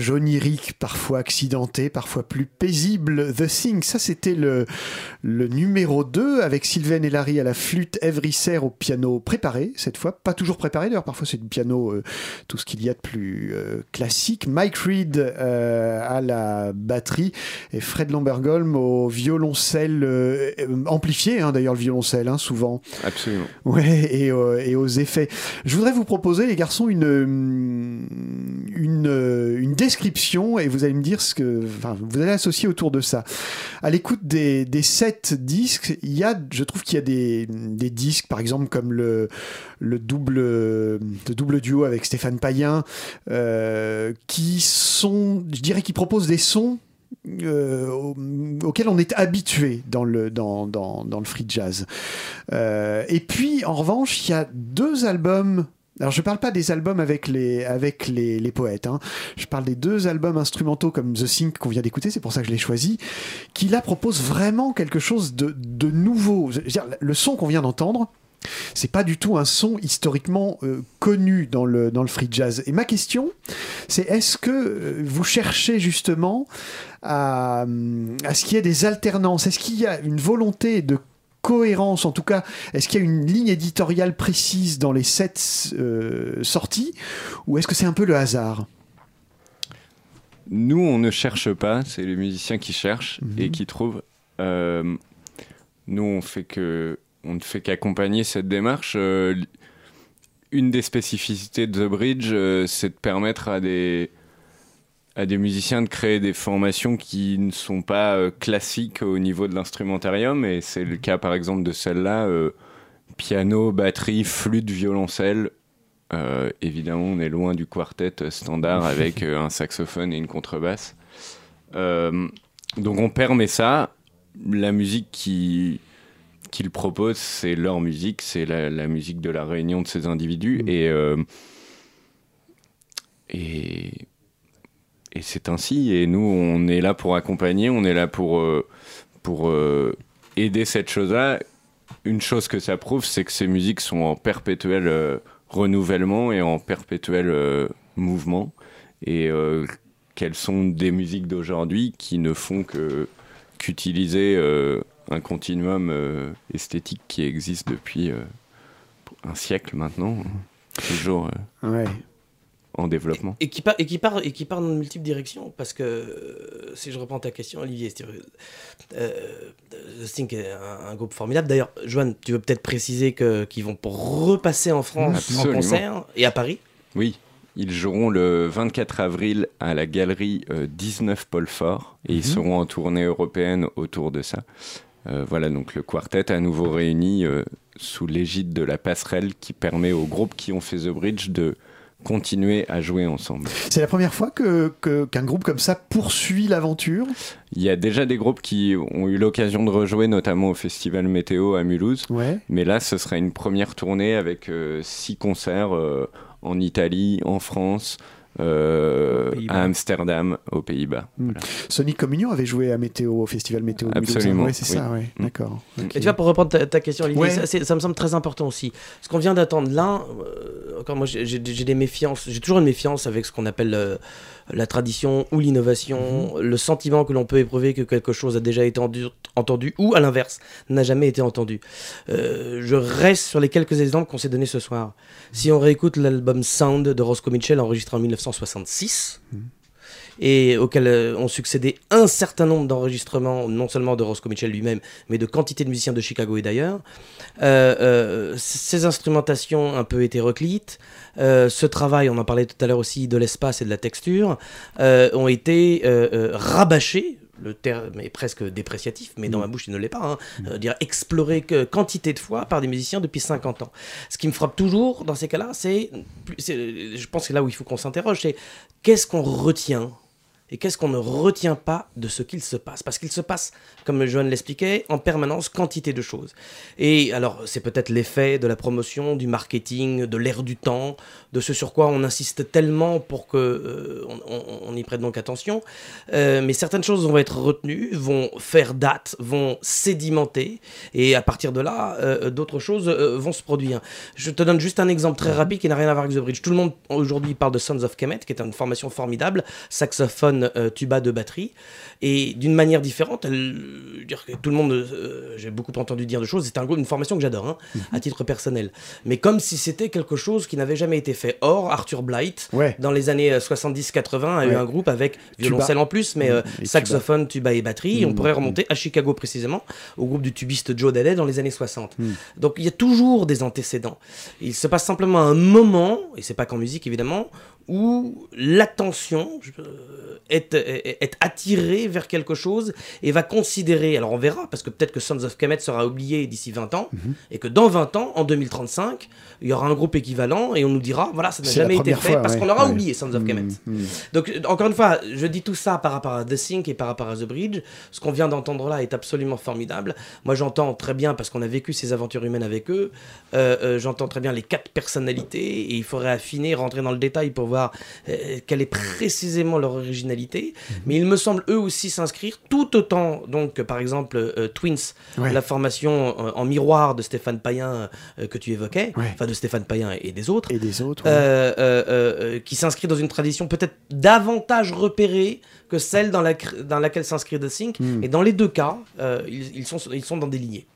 [SPEAKER 7] Voyage onirique, parfois accidenté, parfois plus paisible. The Thing, ça c'était le, le numéro 2 avec Sylvain et Larry à la flûte, Eve Risser au piano préparé, cette fois. Pas toujours préparé d'ailleurs, parfois c'est du piano, euh, tout ce qu'il y a de plus euh, classique. Mike Reed euh, à la batterie et Fred Lambergolm au violoncelle amplifié, hein, d'ailleurs le violoncelle, hein, souvent.
[SPEAKER 11] Absolument.
[SPEAKER 7] Ouais, et, et aux effets. Je voudrais vous proposer, les garçons, une, hum, une, une description et vous allez me dire ce que. Vous allez associer autour de ça. À l'écoute des, des sept disques, il y a, je trouve qu'il y a des, des disques, par exemple, comme le, le, double, le double duo avec Stéphane Payen, euh, qui sont, je dirais, qui proposent des sons euh, au- auquel on est habitué dans le, dans, dans, dans le free jazz. Euh, et puis, en revanche, il y a deux albums. Alors, je parle pas des albums avec les, avec les, les poètes. hein. Je parle des deux albums instrumentaux comme The Sync qu'on vient d'écouter, c'est pour ça que je l'ai choisi, qui là proposent vraiment quelque chose de, de nouveau. Le son qu'on vient d'entendre, c'est pas du tout un son historiquement euh, connu dans le, dans le free jazz. Et ma question, c'est est-ce que euh, vous cherchez justement à, à ce qu'il y ait des alternances? Est-ce qu'il y a une volonté de cohérence, en tout cas, est-ce qu'il y a une ligne éditoriale précise dans les sept euh, sorties Ou est-ce que c'est un peu le hasard?
[SPEAKER 11] Nous, on ne cherche pas, c'est les musiciens qui cherchent et qui trouvent. Euh, nous, on fait que, on ne fait qu'accompagner cette démarche. Euh, une des spécificités de The Bridge, c'est de permettre à des à des musiciens de créer des formations qui ne sont pas euh, classiques au niveau de l'instrumentarium et c'est le cas par exemple de celle-là euh, piano, batterie, flûte, violoncelle. Euh, évidemment, on est loin du quartet standard avec un saxophone et une contrebasse. Donc on permet ça. La musique qui qu'ils proposent, c'est leur musique, c'est la, la musique de la réunion de ces individus et euh, et et c'est ainsi. Et nous, on est là pour accompagner, on est là pour euh, pour euh, aider cette chose-là. Une chose que ça prouve, c'est que ces musiques sont en perpétuel euh, renouvellement et en perpétuel mouvement, et qu'elles sont des musiques d'aujourd'hui qui ne font que qu'utiliser un continuum esthétique qui existe depuis un siècle maintenant, toujours euh,
[SPEAKER 7] Ouais.
[SPEAKER 11] En développement.
[SPEAKER 10] Et qui, part, et, qui part, et qui part dans de multiples directions, parce que euh, si je reprends ta question, Olivier, c'est- euh, The Stink est un, un groupe formidable. D'ailleurs, Joanne, tu veux peut-être préciser qu'ils vont pour repasser en France
[SPEAKER 11] Absolument.
[SPEAKER 10] en concert et à Paris?
[SPEAKER 11] Oui, ils joueront le 24 avril à la galerie euh, 19 Paul Fort et ils
[SPEAKER 10] Mhm.
[SPEAKER 11] seront en tournée européenne autour de ça. Euh, voilà, donc le quartet à nouveau réuni euh, sous l'égide de la passerelle qui permet aux groupes qui ont fait The Bridge de continuer à jouer ensemble.
[SPEAKER 7] C'est la première fois que, que- qu'un groupe comme ça poursuit l'aventure?
[SPEAKER 11] Il y a déjà des groupes qui ont eu l'occasion de rejouer, notamment au Festival Météo à Mulhouse.
[SPEAKER 7] Ouais.
[SPEAKER 11] Mais là, ce sera une première tournée avec euh, six concerts euh, en Italie, en France, euh, à Amsterdam, aux Pays-Bas.
[SPEAKER 7] Hmm. Sonic Communion avait joué à Météo, au festival Météo de Mulhouse, hein.
[SPEAKER 11] Absolument,
[SPEAKER 7] Ouais, c'est
[SPEAKER 11] oui.
[SPEAKER 7] ça, ouais.
[SPEAKER 11] Mm.
[SPEAKER 7] D'accord.
[SPEAKER 10] Et tu vois, pour reprendre ta, ta question, Olivier,
[SPEAKER 7] Ouais.
[SPEAKER 10] ça, me semble très important aussi. Ce qu'on vient d'attendre là, euh, encore moi, j'ai des méfiances, j'ai toujours une méfiance avec ce qu'on appelle euh, la tradition ou l'innovation,
[SPEAKER 7] Mhm.
[SPEAKER 10] le sentiment que l'on peut éprouver que quelque chose a déjà été endu- entendu ou, à l'inverse, n'a jamais été entendu. Euh, je reste sur les quelques exemples qu'on s'est donnés ce soir. Si on réécoute l'album Sound de Roscoe Mitchell enregistré en 1966, et auquel euh, ont succédé un certain nombre d'enregistrements, non seulement de Roscoe Mitchell lui-même, mais de quantité de musiciens de Chicago et d'ailleurs. Euh, euh, ces instrumentations un peu hétéroclites, ce travail, on en parlait tout à l'heure aussi, de l'espace et de la texture, ont été rabâchés. Le terme est presque dépréciatif, mais dans ma bouche il ne l'est pas. Hein, euh, dire exploré que quantité de fois par des musiciens depuis 50 ans. Ce qui me frappe toujours dans ces cas-là, c'est, c'est- je pense que c'est là où il faut qu'on s'interroge, c'est qu'est-ce qu'on retient et qu'est-ce qu'on ne retient pas de ce qu'il se passe? Parce qu'il se passe, comme Johan l'expliquait, en permanence quantité de choses. Et alors, c'est peut-être l'effet de la promotion, du marketing, de l'ère du temps, de ce sur quoi on insiste tellement pour que euh, on, y prête donc attention. Euh, mais certaines choses vont être retenues, vont faire date, vont sédimenter, et à partir de là, euh, d'autres choses vont se produire. Je te donne juste un exemple très rapide qui n'a rien à voir avec The Bridge. Tout le monde aujourd'hui parle de Sons of Kemet, qui est une formation formidable, saxophone, euh, tuba de batterie, et d'une manière différente. Elle, dire que tout le monde, euh, j'ai beaucoup entendu dire de choses. C'est un groupe, une formation que j'adore, hein, à titre personnel. Mais comme si c'était quelque chose qui n'avait jamais été fait. Or, Arthur Blight,
[SPEAKER 7] Ouais.
[SPEAKER 10] dans les années euh, 70-80, a eu un groupe avec violoncelle en plus, mais euh,
[SPEAKER 7] et
[SPEAKER 10] saxophone, tuba et batterie. On
[SPEAKER 7] Mm,
[SPEAKER 10] pourrait remonter à Chicago précisément, au groupe du tubiste Joe Daly dans les années 60.
[SPEAKER 7] Mm.
[SPEAKER 10] Donc il y a toujours des antécédents. Il se passe simplement un moment, et c'est pas qu'en musique évidemment, où l'attention euh, est, est, est attirée vers quelque chose et va considérer, alors on verra, parce que peut-être que Sons of Kemet sera oublié d'ici 20 ans,
[SPEAKER 7] Mhm.
[SPEAKER 10] et que dans 20 ans, en 2035, il y aura un groupe équivalent et on nous dira, voilà, ça n'a jamais été fait
[SPEAKER 7] fois,
[SPEAKER 10] parce
[SPEAKER 7] ouais,
[SPEAKER 10] qu'on aura
[SPEAKER 7] ouais.
[SPEAKER 10] oublié Sons of
[SPEAKER 7] Mm,
[SPEAKER 10] Kemet.
[SPEAKER 7] mm.
[SPEAKER 10] Donc, encore une fois, je dis tout ça par rapport à The Sync et par rapport à The Bridge. Ce qu'on vient d'entendre là est absolument formidable. Moi, j'entends très bien, parce qu'on a vécu ces aventures humaines avec eux, euh, euh, j'entends très bien les quatre personnalités et il faudrait affiner, rentrer dans le détail pour voir euh, quelle est précisément leur originalité. Mais il me semble eux aussi s'inscrire tout autant, donc, que, par exemple, euh, Twins,
[SPEAKER 7] Ouais.
[SPEAKER 10] la formation euh, en miroir de Stéphane Payen que tu évoquais,
[SPEAKER 7] Ouais.
[SPEAKER 10] enfin de Stéphane Payen et des autres
[SPEAKER 7] Et des autres. ouais.
[SPEAKER 10] qui s'inscrit dans une tradition peut-être davantage repérée que celle dans, la, dans laquelle s'inscrit The Sync.
[SPEAKER 7] Hmm.
[SPEAKER 10] Et dans les deux cas, ils, ils sont, ils sont dans des lignées.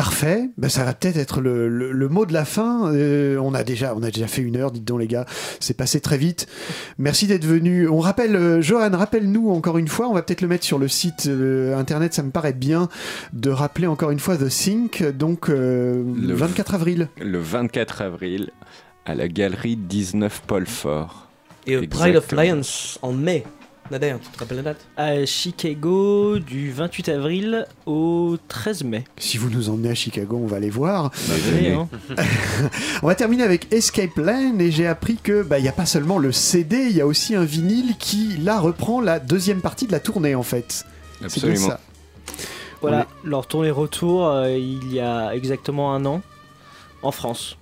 [SPEAKER 7] Parfait, ben, ça va peut-être être le, le- le mot de la fin. Euh, on, a déjà, on a déjà fait une heure, dites donc les gars, c'est passé très vite. Merci d'être venu. On rappelle, euh, Johan, rappelle-nous encore une fois, on va peut-être le mettre sur le site euh, internet, ça me paraît bien de rappeler encore une fois The Sync, donc euh, le
[SPEAKER 11] Le
[SPEAKER 7] 24 avril.
[SPEAKER 11] Le 24 avril, à la galerie 19 Paul Fort.
[SPEAKER 10] Et euh, Pride of. Lions en mai. Nader, tu te rappelles la date?
[SPEAKER 12] À Chicago, du 28 avril au 13 mai.
[SPEAKER 7] Si vous nous emmenez à Chicago, on va aller voir.
[SPEAKER 12] Hein.
[SPEAKER 7] On va terminer avec Escape Lane et j'ai appris que bah, il n'y a pas seulement le CD, il y a aussi un vinyle qui là reprend la deuxième partie de la tournée en fait. C'est
[SPEAKER 11] Absolument.
[SPEAKER 7] ça.
[SPEAKER 12] Voilà, leur tournée retour euh, il y a exactement un an en France.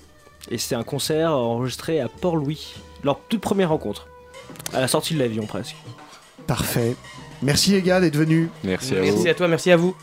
[SPEAKER 12] Et c'était un concert enregistré à Port-Louis, leur toute première rencontre. À la sortie de l'avion presque.
[SPEAKER 7] Parfait. Merci les gars d'être venus.
[SPEAKER 11] Merci à vous.
[SPEAKER 10] Merci à toi, merci à vous.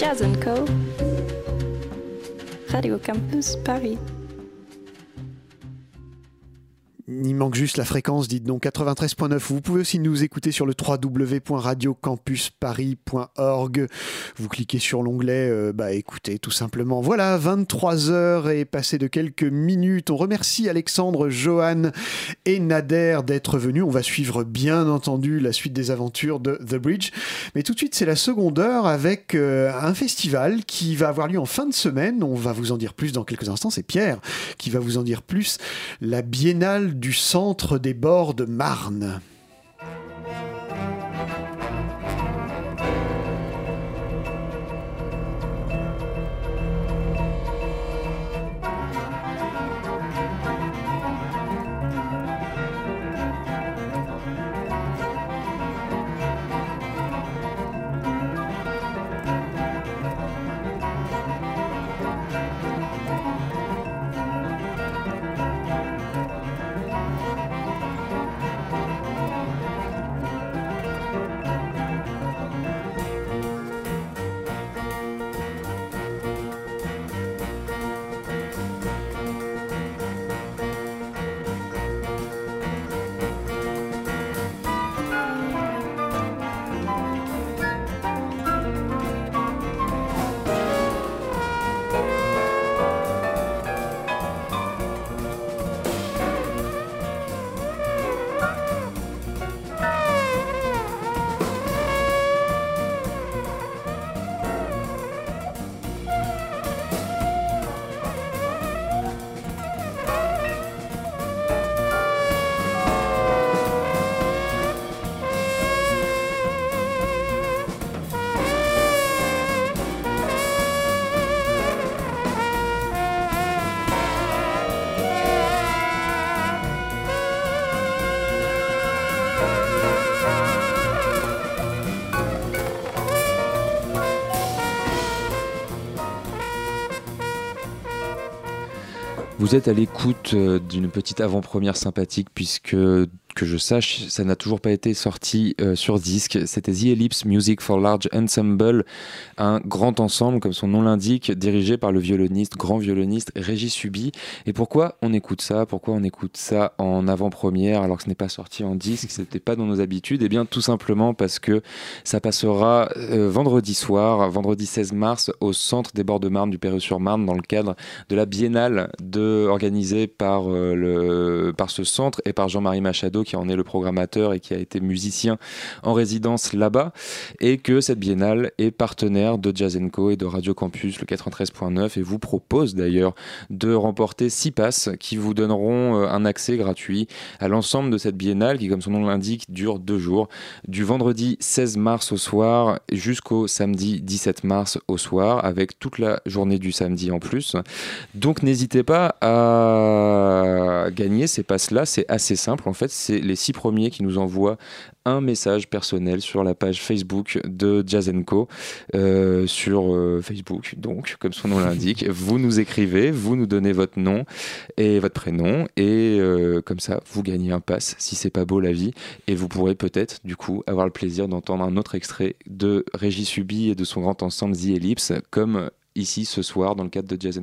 [SPEAKER 13] Jazz Co. Radio Campus Paris.
[SPEAKER 7] Juste la fréquence, dites donc 93.9. Vous pouvez aussi nous écouter sur le www.radiocampusparis.org. Vous cliquez sur l'onglet euh, bah écoutez tout simplement. Voilà, 23 heures et passé de quelques minutes. On remercie Alexandre, Johan et Nader d'être venus. On va suivre bien entendu la suite des aventures de The Bridge. Mais tout de suite, c'est la seconde heure avec euh, un festival qui va avoir lieu en fin de semaine. On va vous en dire plus dans quelques instants. C'est Pierre qui va vous en dire plus. La Biennale du centre des bords de Marne.
[SPEAKER 14] Vous êtes à l'écoute euh, d'une petite avant-première sympathique puisque que je sache, ça n'a toujours pas été sorti euh, sur disque. C'était The Ellipse Music for Large Ensemble, un grand ensemble, comme son nom l'indique, dirigé par le violoniste, grand violoniste Régis Subi. Et pourquoi on écoute ça? Pourquoi on écoute ça en avant-première alors que ce n'est pas sorti en disque C'était pas dans nos habitudes? Eh bien, tout simplement parce que ça passera euh, vendredi soir, vendredi 16 mars, au centre des bords de Marne du Perreux-sur-Marne, dans le cadre de la biennale de, organisée par, euh, le, par ce centre et par Jean-Marie Machado qui en est le programmateur et qui a été musicien en résidence là-bas, et que cette biennale est partenaire de Jazz et de Radio Campus, le 93.9, et vous propose d'ailleurs de remporter six passes qui vous donneront euh, un accès gratuit à l'ensemble de cette biennale qui, comme son nom l'indique, dure deux jours, du vendredi 16 mars au soir jusqu'au samedi 17 mars au soir, avec toute la journée du samedi en plus. Donc n'hésitez pas à gagner ces passes-là, c'est assez simple en fait, c'est les six premiers qui nous envoient un message personnel sur la page Facebook de Jazz Co. euh, sur euh, Facebook. Donc, comme son nom l'indique, vous nous écrivez, vous nous donnez votre nom et votre prénom, et euh, comme ça, vous gagnez un pass si c'est pas beau la vie, et vous pourrez peut-être du coup avoir le plaisir d'entendre un autre extrait de Régis Subi et de son grand ensemble The Ellipse, comme ici ce soir dans le cadre de Jazz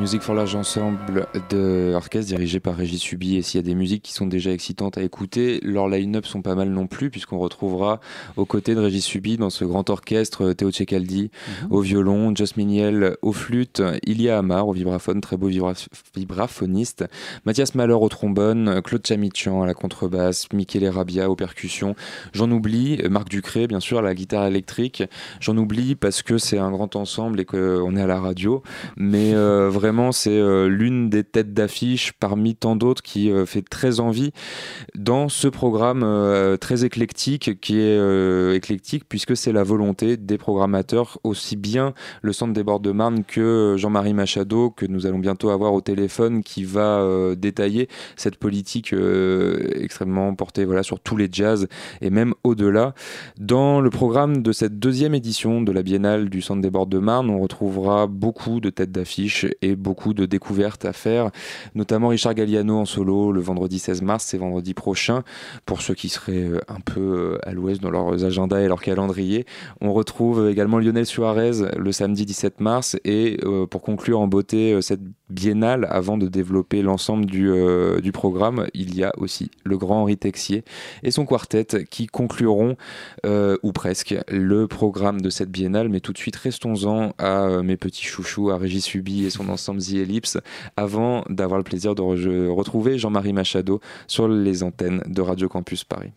[SPEAKER 14] Music for Large Ensemble de orchestre dirigé par Régis Subi. Et s'il y a des musiques qui sont déjà excitantes à écouter, leurs line-up sont pas mal non plus, puisqu'on retrouvera aux côtés de Régis Subi dans ce grand orchestre Théo Tchekaldi au violon, Joss Miniel au flûte, Ilia Amar au vibraphone, très beau vibra- vibraphoniste, Mathias Malheur au trombone, Claude Chamichan à la contrebasse, Michele Rabia aux percussions. J'en oublie, Marc Ducré, bien sûr, à la guitare électrique. J'en oublie parce que c'est un grand ensemble et qu'on est à la radio. Mais euh, vraiment, c'est euh, l'une des têtes d'affiche parmi tant d'autres qui euh, fait très envie dans ce programme euh, très éclectique qui est éclectique puisque c'est la volonté des programmateurs, aussi bien le Centre des Bords de Marne que Jean-Marie Machado, que nous allons bientôt avoir au téléphone, qui va détailler cette politique extrêmement portée sur tous les jazz et même au-delà. Dans le programme de cette deuxième édition de la Biennale du Centre des Bords de Marne, on retrouvera beaucoup de têtes d'affiche et beaucoup de découvertes à faire, notamment Richard Galliano en solo le vendredi 16 mars, c'est vendredi prochain, pour ceux qui seraient euh, un peu euh, à l'ouest dans leurs agendas et leur calendrier. On retrouve également Lionel Suarez le samedi 17 mars et euh, pour conclure en beauté cette biennale, avant de développer l'ensemble du, euh, du programme, il y a aussi le grand Henri Texier et son quartet qui concluront, euh, ou presque, le programme de cette biennale. Mais tout de suite, restons-en à euh, mes petits chouchous, à Régis Subi et son ensemble The Ellipse, avant d'avoir le plaisir de re- retrouver Jean-Marie Machado sur les antennes de Radio Campus Paris.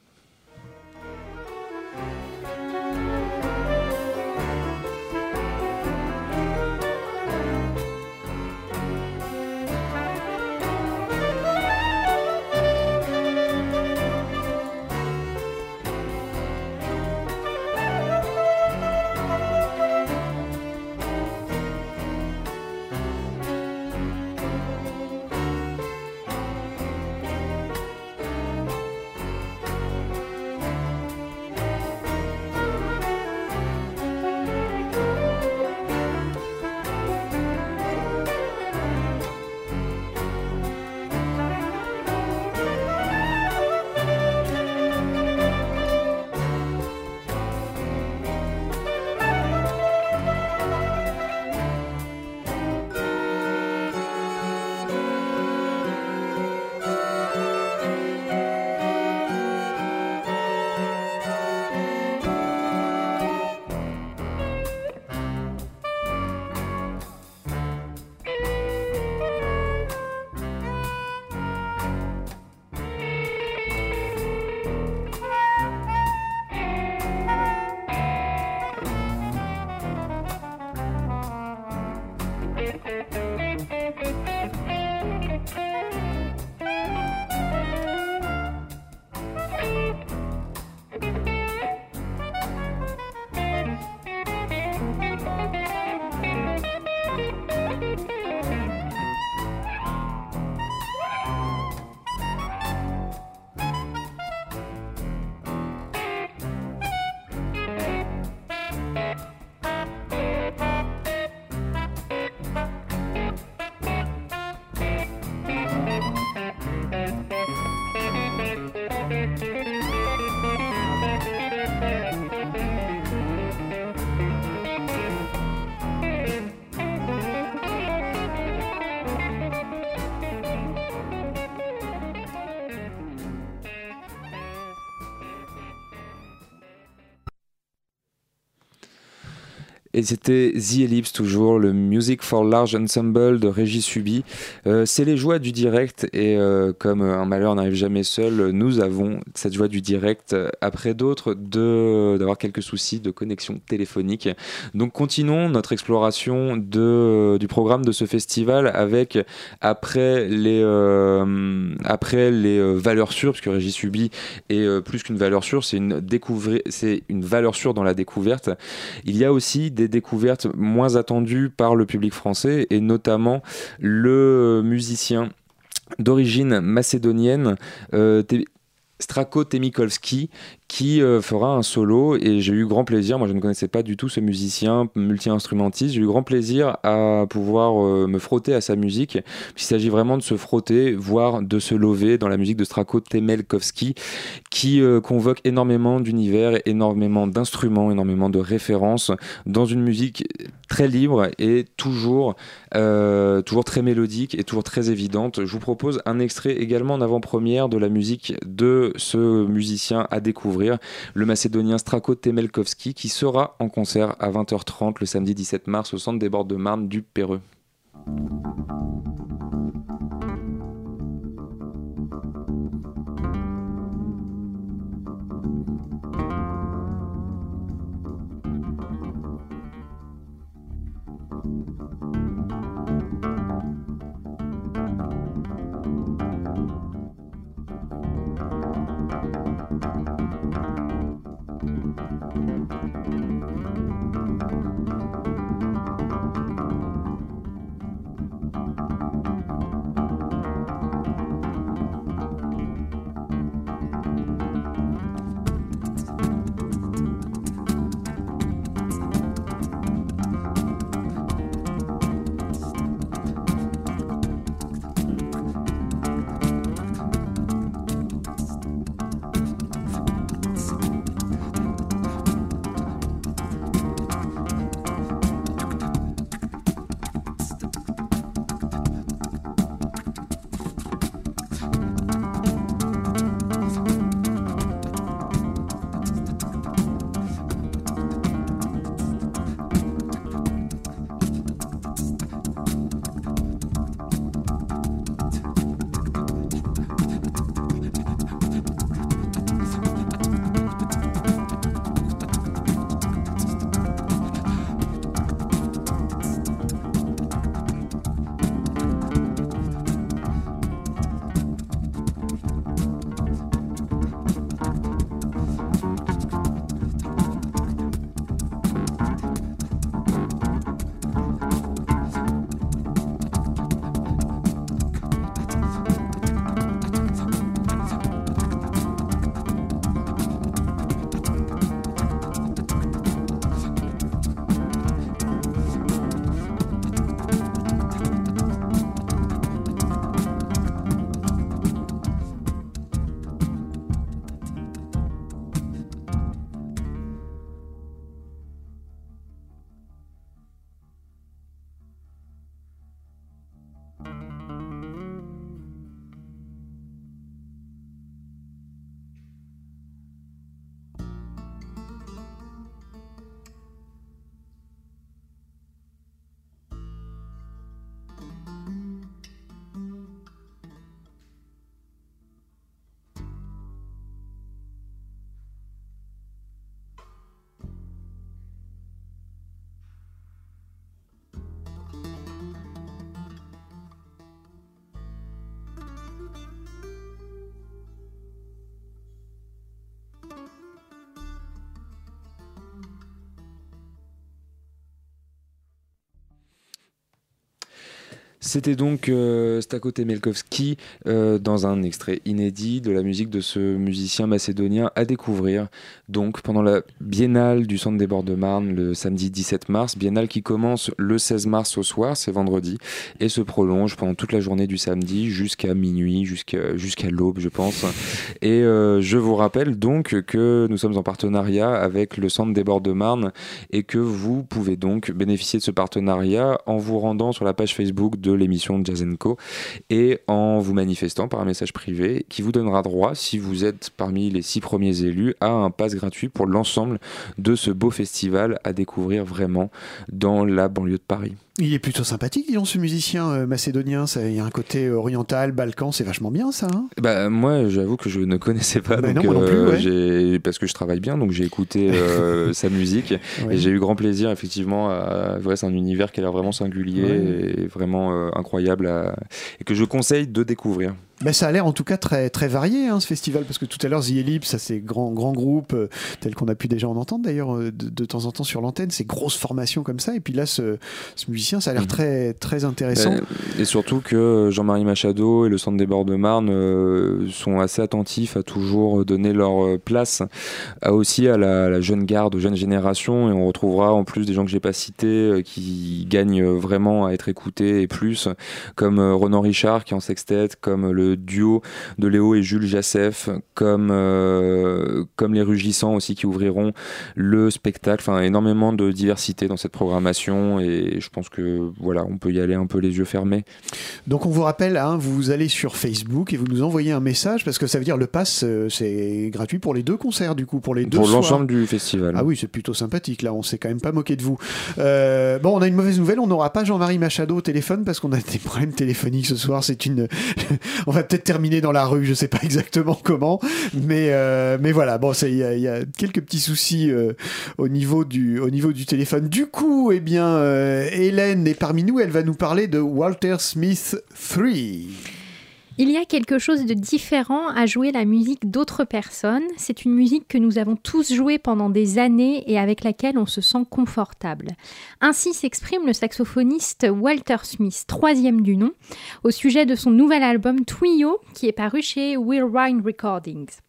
[SPEAKER 14] Et c'était The Ellipse, toujours le Music for Large Ensemble de Régis Subi. Euh, c'est les joies du direct, et euh, comme un malheur n'arrive jamais seul, nous avons cette joie du direct, euh, après d'autres, d'avoir quelques soucis de connexion téléphonique. Donc continuons notre exploration de, du programme de ce festival avec, après les, après les valeurs sûres, parce que Régis Subi est plus qu'une valeur sûre, c'est une, c'est une valeur sûre dans la découverte. Il y a aussi des découvertes moins attendues par le public français et notamment le musicien d'origine macédonienne euh, Strako Temikolski qui euh, fera un solo et j'ai eu grand plaisir, moi je ne connaissais pas du tout ce musicien multi-instrumentiste, j'ai eu grand plaisir à pouvoir euh, me frotter à sa musique. Il s'agit vraiment de se frotter, voire de se lever dans la musique de Strako Temelkovski qui euh, convoque énormément d'univers, énormément d'instruments, énormément de références dans une musique très libre et toujours, toujours très mélodique et toujours très évidente. Je vous propose un extrait également en avant-première de la musique de ce musicien à découvrir, le macédonien Strako Temelkovski, qui sera en concert à 20h30 le samedi 17 mars au centre des bords de Marne du Péreux. C'était donc euh, Stako euh, dans un extrait inédit de la musique de ce musicien macédonien à découvrir. Donc pendant la biennale du Centre des Bords de Marne le samedi 17 mars, biennale qui commence le 16 mars au soir, c'est vendredi, et se prolonge pendant toute la journée du samedi jusqu'à minuit, jusqu'à jusqu'à l'aube je pense. Et euh, je vous rappelle donc que nous sommes en partenariat avec le Centre des Bords de Marne et que vous pouvez donc bénéficier de ce partenariat en vous rendant sur la page Facebook de l'émission de Jazz Co et en vous manifestant par un message privé qui vous donnera droit, si vous êtes parmi les six premiers élus, à un pass gratuit pour l'ensemble de ce beau festival à découvrir vraiment dans la banlieue de Paris.
[SPEAKER 7] Il est plutôt sympathique, disons, ce musicien euh, macédonien. Ça, il y a un côté oriental, balkan, c'est vachement bien ça. hein?
[SPEAKER 14] Bah, moi, j'avoue que je ne connaissais pas.
[SPEAKER 7] Bah
[SPEAKER 14] donc,
[SPEAKER 7] non, moi non plus,
[SPEAKER 14] euh,
[SPEAKER 7] ouais.
[SPEAKER 14] j'ai- Parce que je travaille bien, donc j'ai écouté euh, sa musique
[SPEAKER 7] Ouais.
[SPEAKER 14] et j'ai eu grand plaisir, effectivement. À... c'est un univers qui a l'air vraiment singulier
[SPEAKER 7] Ouais.
[SPEAKER 14] et vraiment euh, incroyable à- et que je conseille de découvrir.
[SPEAKER 7] Ben, ça a l'air en tout cas très, très varié hein, ce festival parce que tout à l'heure The Ellipse, ça c'est grand grand groupe euh, tel qu'on a pu déjà en entendre d'ailleurs euh, de, de temps en temps sur l'antenne, ces grosses formations comme ça et puis là ce, ce musicien ça a l'air très très intéressant.
[SPEAKER 14] Et surtout que Jean-Marie Machado et le Centre des Bords de Marne euh, sont assez attentifs à toujours donner leur euh, place à aussi à la, la jeune garde, aux jeunes générations. Et on retrouvera en plus des gens que j'ai pas cités euh, qui gagnent vraiment à être écoutés et plus, comme euh, Ronan Richard qui est en sextet, comme le duo de Léo et Jules Jassef, comme, euh, comme les Rugissants aussi qui ouvriront le spectacle. Enfin, énormément de diversité dans cette programmation et je pense que voilà, on peut y aller un peu les yeux fermés.
[SPEAKER 7] Donc on vous rappelle, hein, vous allez sur Facebook et vous nous envoyez un message parce que ça veut dire le pass euh, c'est gratuit pour les deux concerts du coup, pour les deux
[SPEAKER 14] Pour l'ensemble du festival.
[SPEAKER 7] Ah oui, c'est plutôt sympathique là, on s'est quand même pas moqué de vous. Euh, bon, on a une mauvaise nouvelle, on n'aura pas Jean-Marie Machado au téléphone parce qu'on a des problèmes téléphoniques ce soir. C'est une, on va peut-être terminer dans la rue, je sais pas exactement comment, mais euh, mais voilà, bon, c'est- il y, a- il y a quelques petits soucis euh, au niveau du au niveau du téléphone. Du coup, eh bien, euh, Hélène est parmi nous, elle va nous parler de Walter Smith 3.
[SPEAKER 13] Il y a quelque chose de différent à jouer la musique d'autres personnes. C'est une musique que nous avons tous jouée pendant des années et avec laquelle on se sent confortable. Ainsi s'exprime le saxophoniste Walter Smith, troisième du nom, au sujet de son nouvel album Twio qui est paru chez Will Rhine Recordings.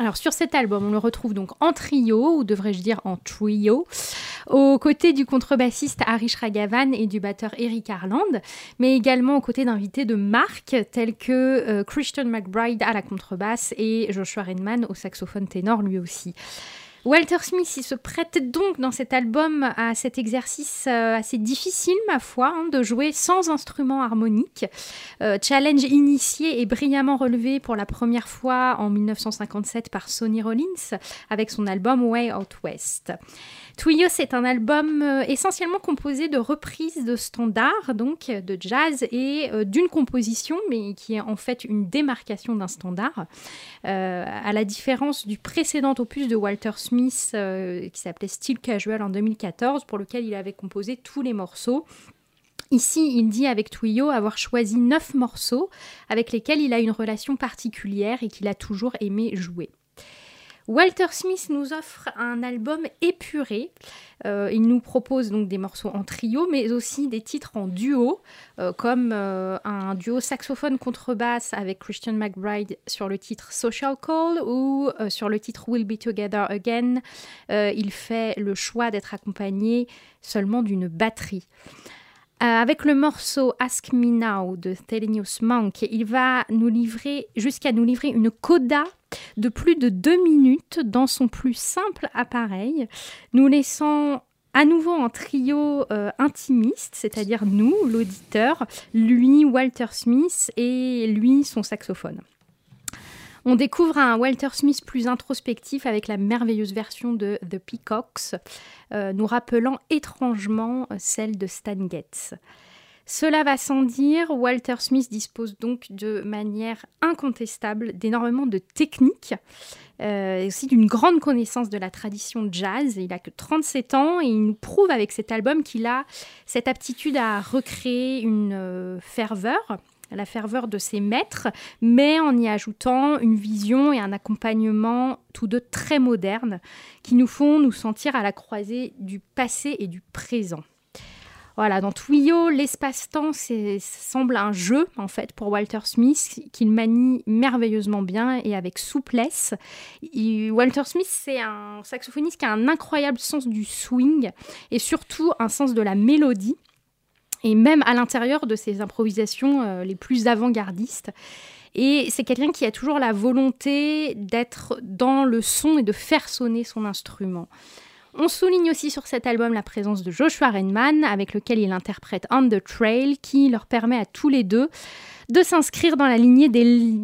[SPEAKER 13] Alors sur cet album, on le retrouve donc en trio, ou devrais-je dire en trio, aux côtés du contrebassiste Harish Ragavan et du batteur Eric Harland, mais également aux côtés d'invités de marque tels que euh, Christian McBride à la contrebasse et Joshua Redman au saxophone ténor lui aussi. Walter Smith, se prête donc dans cet album à cet exercice euh, assez difficile, ma foi, hein, de jouer sans instrument harmonique. Euh, challenge initié et brillamment relevé pour la première fois en 1957 par Sonny Rollins avec son album Way Out West. Twilio, c'est un album euh, essentiellement composé de reprises de standards, donc euh, de jazz, et euh, d'une composition, mais qui est en fait une démarcation d'un standard. À la différence du précédent opus de Walter Smith, qui s'appelait Still Casual en 2014, pour lequel il avait composé tous les morceaux. Ici, il dit avec Twilio avoir choisi neuf morceaux avec lesquels il a une relation particulière et qu'il a toujours aimé jouer. Walter Smith nous offre un album épuré. Euh, il nous propose donc des morceaux en trio, mais aussi des titres en duo, euh, comme euh, un duo saxophone-contrebasse avec Christian McBride sur le titre Social Call ou sur le titre We'll Be Together Again. Il fait le choix d'être accompagné seulement d'une batterie. Euh, avec le morceau Ask Me Now de Thelonious Monk, il va nous livrer, jusqu'à nous livrer une coda de plus de deux minutes dans son plus simple appareil, nous laissant à nouveau en trio euh, intimiste, c'est-à-dire nous, l'auditeur, lui, Walter Smith, et lui, son saxophone. On découvre un Walter Smith plus introspectif avec la merveilleuse version de The Peacocks, euh, nous rappelant étrangement euh, celle de Stan Getz. Cela va sans dire, Walter Smith dispose donc de manière incontestable d'énormément de techniques euh, et aussi d'une grande connaissance de la tradition jazz. Il a que 37 ans et il nous prouve avec cet album qu'il a cette aptitude à recréer une euh, ferveur la ferveur de ses maîtres, mais en y ajoutant une vision et un accompagnement tous deux très modernes qui nous font nous sentir à la croisée du passé et du présent. Voilà, dans Twilio, l'espace-temps semble un jeu en fait pour Walter Smith qu'il manie merveilleusement bien et avec souplesse. Walter Smith c'est un saxophoniste qui a un incroyable sens du swing et surtout un sens de la mélodie et même à l'intérieur de ses improvisations euh, les plus avant-gardistes. Et c'est quelqu'un qui a toujours la volonté d'être dans le son et de faire sonner son instrument. On souligne aussi sur cet album la présence de Joshua Redman, avec lequel il interprète On the Trail, qui leur permet à tous les deux de s'inscrire dans la lignée des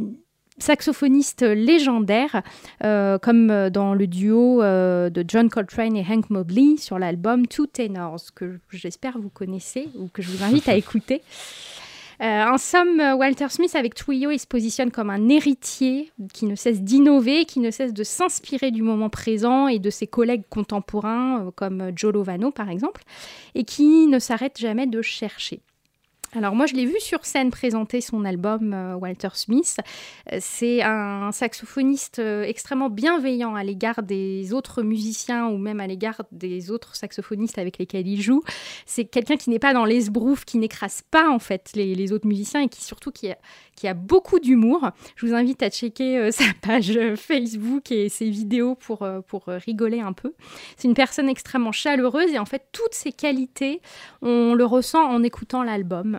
[SPEAKER 13] l- saxophonistes légendaires, euh, comme euh, dans le duo euh, de John Coltrane et Hank Mobley sur l'album Two Tenors, que j'espère vous connaissez ou que je vous invite à écouter. Euh, en somme, Walter Smith avec Twilio, il se positionne comme un héritier qui ne cesse d'innover, qui ne cesse de s'inspirer du moment présent et de ses collègues contemporains, comme Joe Lovano par exemple, et qui ne s'arrête jamais de chercher. Alors moi, je l'ai vu sur scène présenter son album euh, Walter Smith. Euh, C'est un saxophoniste euh, extrêmement bienveillant à l'égard des autres musiciens ou même à l'égard des autres saxophonistes avec lesquels il joue. C'est quelqu'un qui n'est pas dans l'esbrouf, qui n'écrase pas en fait les, les autres musiciens et qui surtout qui qui a beaucoup d'humour. Je vous invite à checker euh, sa page euh, Facebook et ses vidéos pour, euh, pour rigoler un peu. C'est une personne extrêmement chaleureuse et en fait toutes ses qualités, on le ressent en écoutant l'album.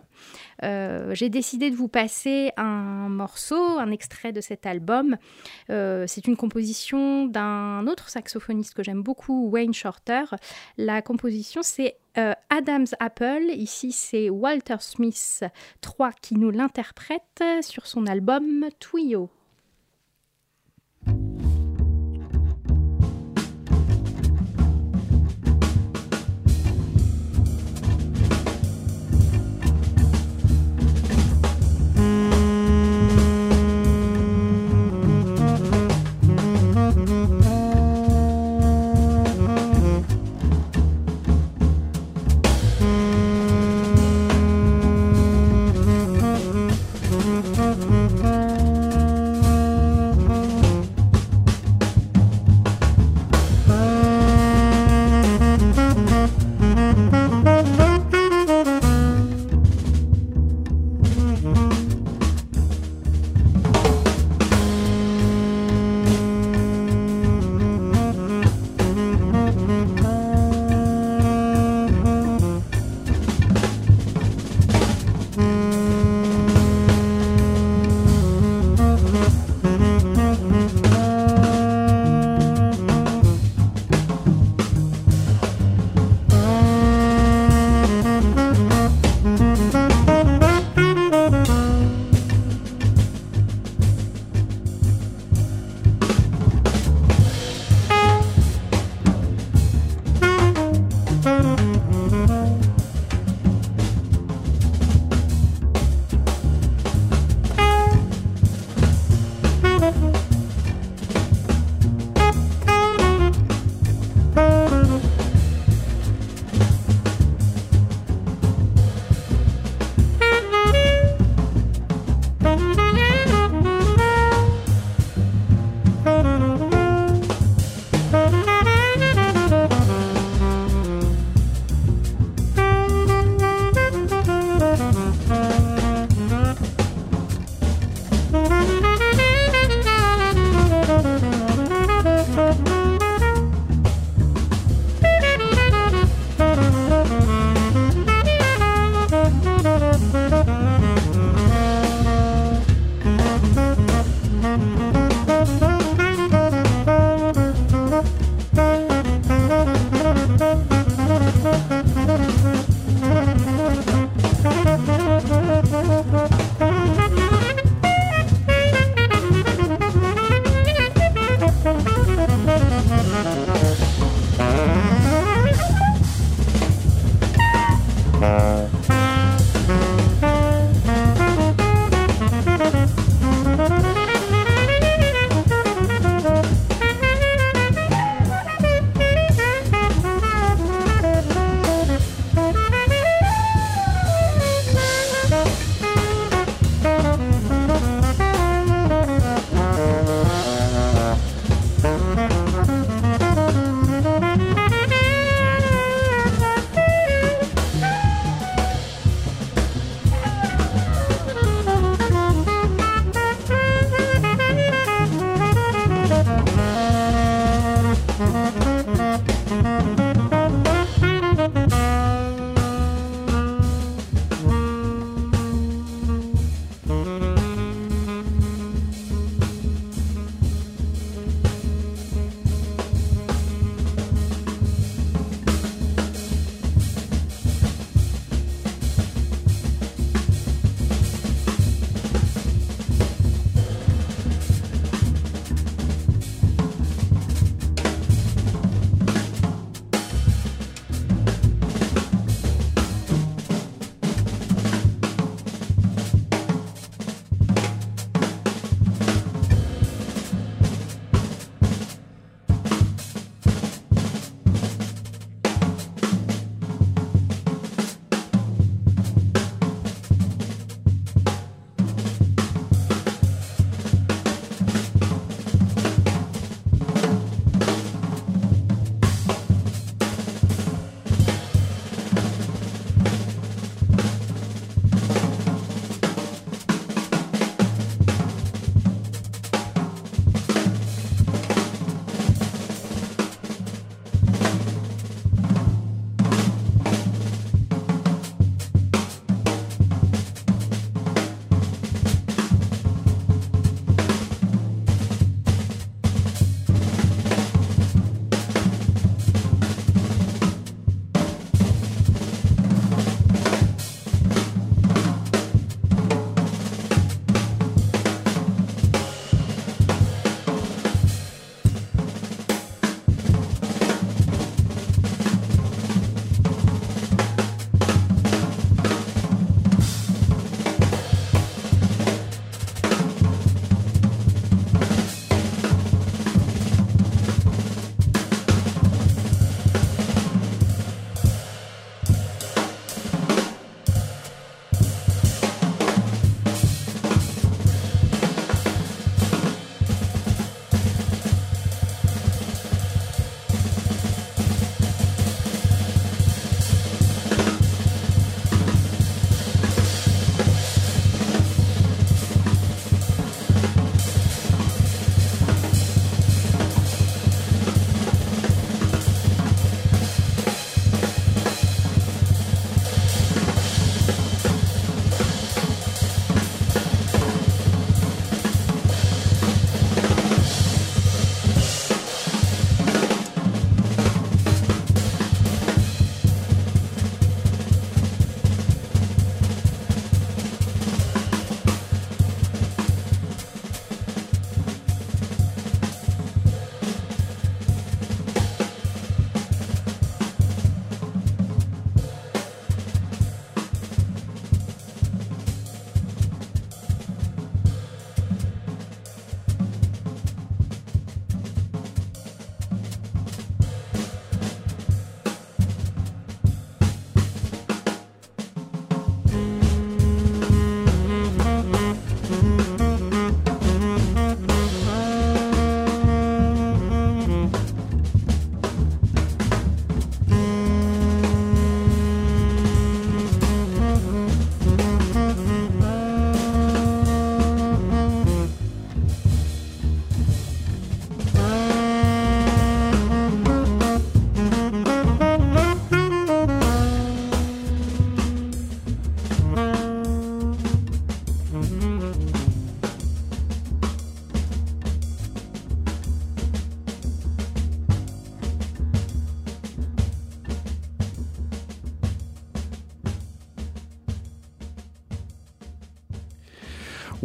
[SPEAKER 13] Euh, J'ai décidé de vous passer un morceau, un extrait de cet album. Euh, c'est une composition d'un autre saxophoniste que j'aime beaucoup, Wayne Shorter. La composition, c'est euh, Adam's Apple. Ici, c'est Walter Smith 3 qui nous l'interprète sur son album Twio.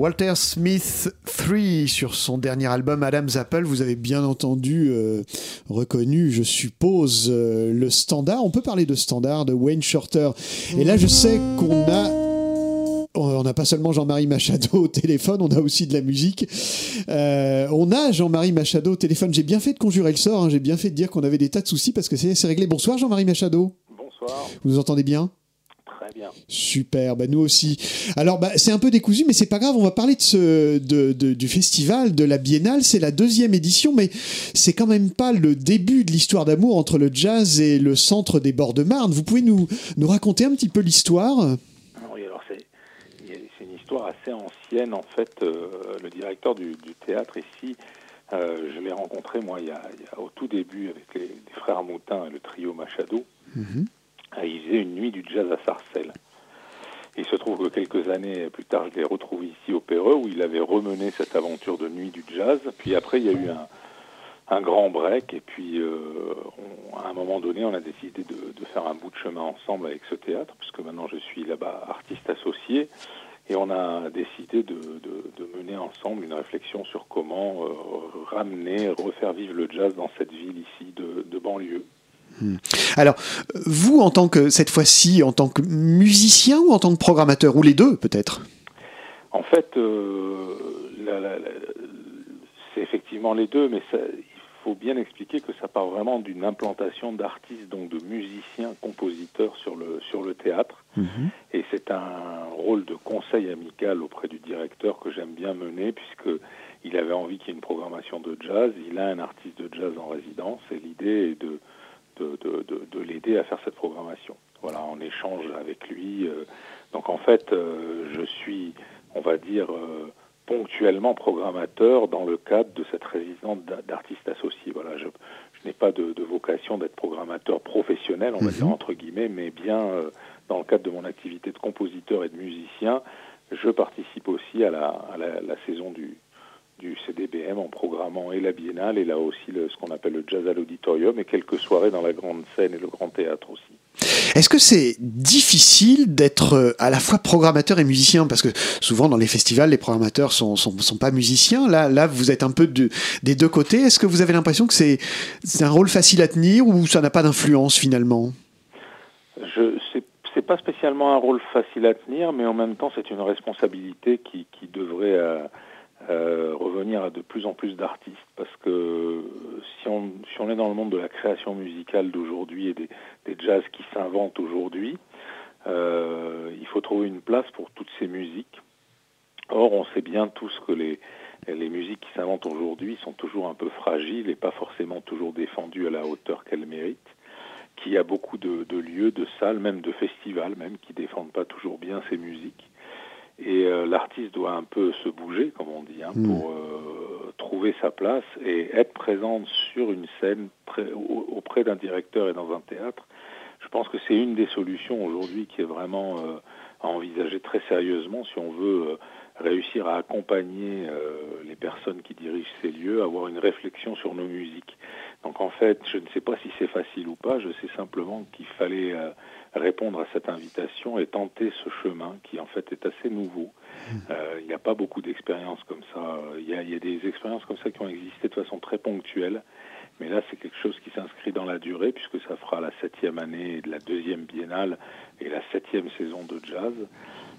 [SPEAKER 7] Walter Smith 3 sur son dernier album Adam's Apple. Vous avez bien entendu, euh, reconnu, je suppose, euh, le standard. On peut parler de standard de Wayne Shorter. Et là, je sais qu'on a on n'a pas seulement Jean-Marie Machado au téléphone, on a aussi de la musique. Euh, on a Jean-Marie Machado au téléphone. J'ai bien fait de conjurer le sort, hein. j'ai bien fait de dire qu'on avait des tas de soucis parce que c'est c'est réglé. Bonsoir Jean-Marie Machado.
[SPEAKER 15] Bonsoir.
[SPEAKER 7] Vous nous entendez bien?
[SPEAKER 15] Très bien.
[SPEAKER 7] Super, bah nous aussi. Alors bah, c'est un peu décousu, mais c'est pas grave. On va parler de ce, de, de- du festival, de la Biennale. C'est la deuxième édition, mais c'est quand même pas le début de l'histoire d'amour entre le jazz et le centre des bords de Marne. Vous pouvez nous, nous raconter un petit peu l'histoire?
[SPEAKER 15] Oui, alors c'est une histoire assez ancienne. En fait, euh, le directeur du, du théâtre ici, euh, je l'ai rencontré moi il y, a, il y a- au tout début avec les, les frères Moutin et le trio Machado. Euh, Il faisait une nuit du jazz à Sarcelles. Il se trouve que quelques années plus tard, je l'ai retrouvé ici au Péreux où il avait remené cette aventure de nuit du jazz. Puis après, il y a eu un, grand break et puis euh, à un moment donné, on a décidé de, faire un bout de chemin ensemble avec ce théâtre, puisque maintenant je suis là-bas artiste associé, et on a décidé de, mener ensemble une réflexion sur comment euh, ramener, refaire vivre le jazz dans cette ville ici de banlieue.
[SPEAKER 7] Hmm. Alors, vous, en tant que, cette fois-ci, en tant que musicien ou en tant que programmateur, ou les deux peut-être?
[SPEAKER 15] En fait, euh, c'est effectivement les deux, mais ça- il faut bien expliquer que ça part vraiment d'une implantation d'artistes, donc de musiciens, compositeurs sur le, sur le théâtre. Et c'est un rôle de conseil amical auprès du directeur que j'aime bien mener, puisque il avait envie qu'il y ait une programmation de jazz. Il a un artiste de jazz en résidence, et l'idée est de, de, de, de- de l'aider à faire cette programmation. Voilà, en échange avec lui. euh, donc en fait, euh, je suis, on va dire, euh, ponctuellement programmateur dans le cadre de cette résidence d'a- d'artistes associés. Voilà, je, je n'ai pas de, de vocation d'être programmateur professionnel, on va dire entre guillemets, mais bien euh, dans le cadre de mon activité de compositeur et de musicien, je participe aussi à la, à la, la saison du, du CDBM en programmant et la Biennale et là aussi le- ce qu'on appelle le jazz à l'auditorium et quelques soirées dans la grande scène et le grand théâtre aussi.
[SPEAKER 7] Est-ce que c'est difficile d'être euh, à la fois programmateur et musicien? Parce que souvent dans les festivals, les programmateurs sont, sont, sont pas musiciens. Là, là, vous êtes un peu de- des deux côtés. Est-ce que vous avez l'impression que c'est un rôle facile à tenir ou ça n'a pas d'influence finalement?
[SPEAKER 15] Je c'est c'est pas spécialement un rôle facile à tenir, mais en même temps c'est une responsabilité qui, qui devrait euh, euh, revenir à de plus en plus d'artistes, parce que si on si on est dans le monde de la création musicale d'aujourd'hui et des, jazz qui s'inventent aujourd'hui, euh, il faut trouver une place pour toutes ces musiques. Or, on sait bien tous que les, les musiques qui s'inventent aujourd'hui sont toujours un peu fragiles et pas forcément toujours défendues à la hauteur qu'elles méritent qu'il y a beaucoup de, de lieux, de salles, même de festivals, même qui défendent pas toujours bien ces musiques. Et euh, l'artiste doit un peu se bouger, comme on dit, hein, pour euh, trouver sa place et être présente sur une scène près- au- auprès d'un directeur et dans un théâtre. Je pense que c'est une des solutions aujourd'hui qui est vraiment euh, à envisager très sérieusement si on veut réussir à accompagner les personnes qui dirigent ces lieux, avoir une réflexion sur nos musiques. Donc en fait, je ne sais pas si c'est facile ou pas, je sais simplement qu'il fallait répondre à cette invitation et tenter ce chemin qui en fait est assez nouveau. Euh, il n'y a pas beaucoup d'expériences comme ça. Il y, a, il y a des expériences comme ça qui ont existé de façon très ponctuelle, mais là c'est quelque chose qui s'inscrit dans la durée puisque ça fera la septième année de la deuxième biennale et la septième saison de jazz.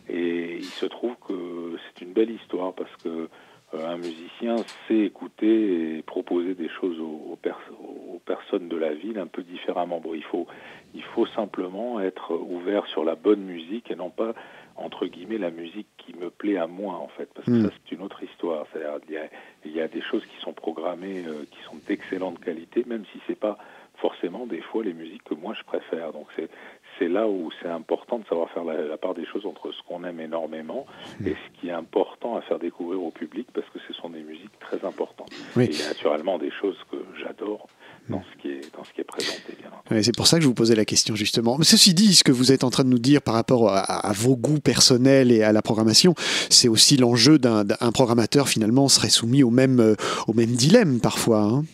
[SPEAKER 15] Et il se trouve que c'est une belle histoire parce que un musicien sait écouter et proposer des choses aux, aux pers- aux personnes de la ville un peu différemment. Bon, il faut, il faut simplement être ouvert sur la bonne musique et non pas entre guillemets la musique qui me plaît à moi en fait, parce que
[SPEAKER 16] Mm.
[SPEAKER 15] ça c'est une autre histoire. C'est-à-dire, il y a, il y a des choses qui sont programmées, euh, qui sont d'excellente qualité, même si c'est pas forcément des fois les musiques que moi je préfère. Donc c'est c'est là où c'est important de savoir faire la, la part des choses entre ce qu'on aime énormément et ce qui est important à faire découvrir au public parce que ce sont des musiques très importantes.
[SPEAKER 7] Oui.
[SPEAKER 15] Et il y a naturellement des choses que j'adore dans ce qui est dans ce qui est présenté. Bien
[SPEAKER 7] C'est pour ça que je vous posais la question justement. Mais ceci dit, ce que vous êtes en train de nous dire par rapport à, à vos goûts personnels et à la programmation, c'est aussi l'enjeu d'un d'un- un programmateur finalement serait soumis au même, euh, au même dilemme parfois. hein.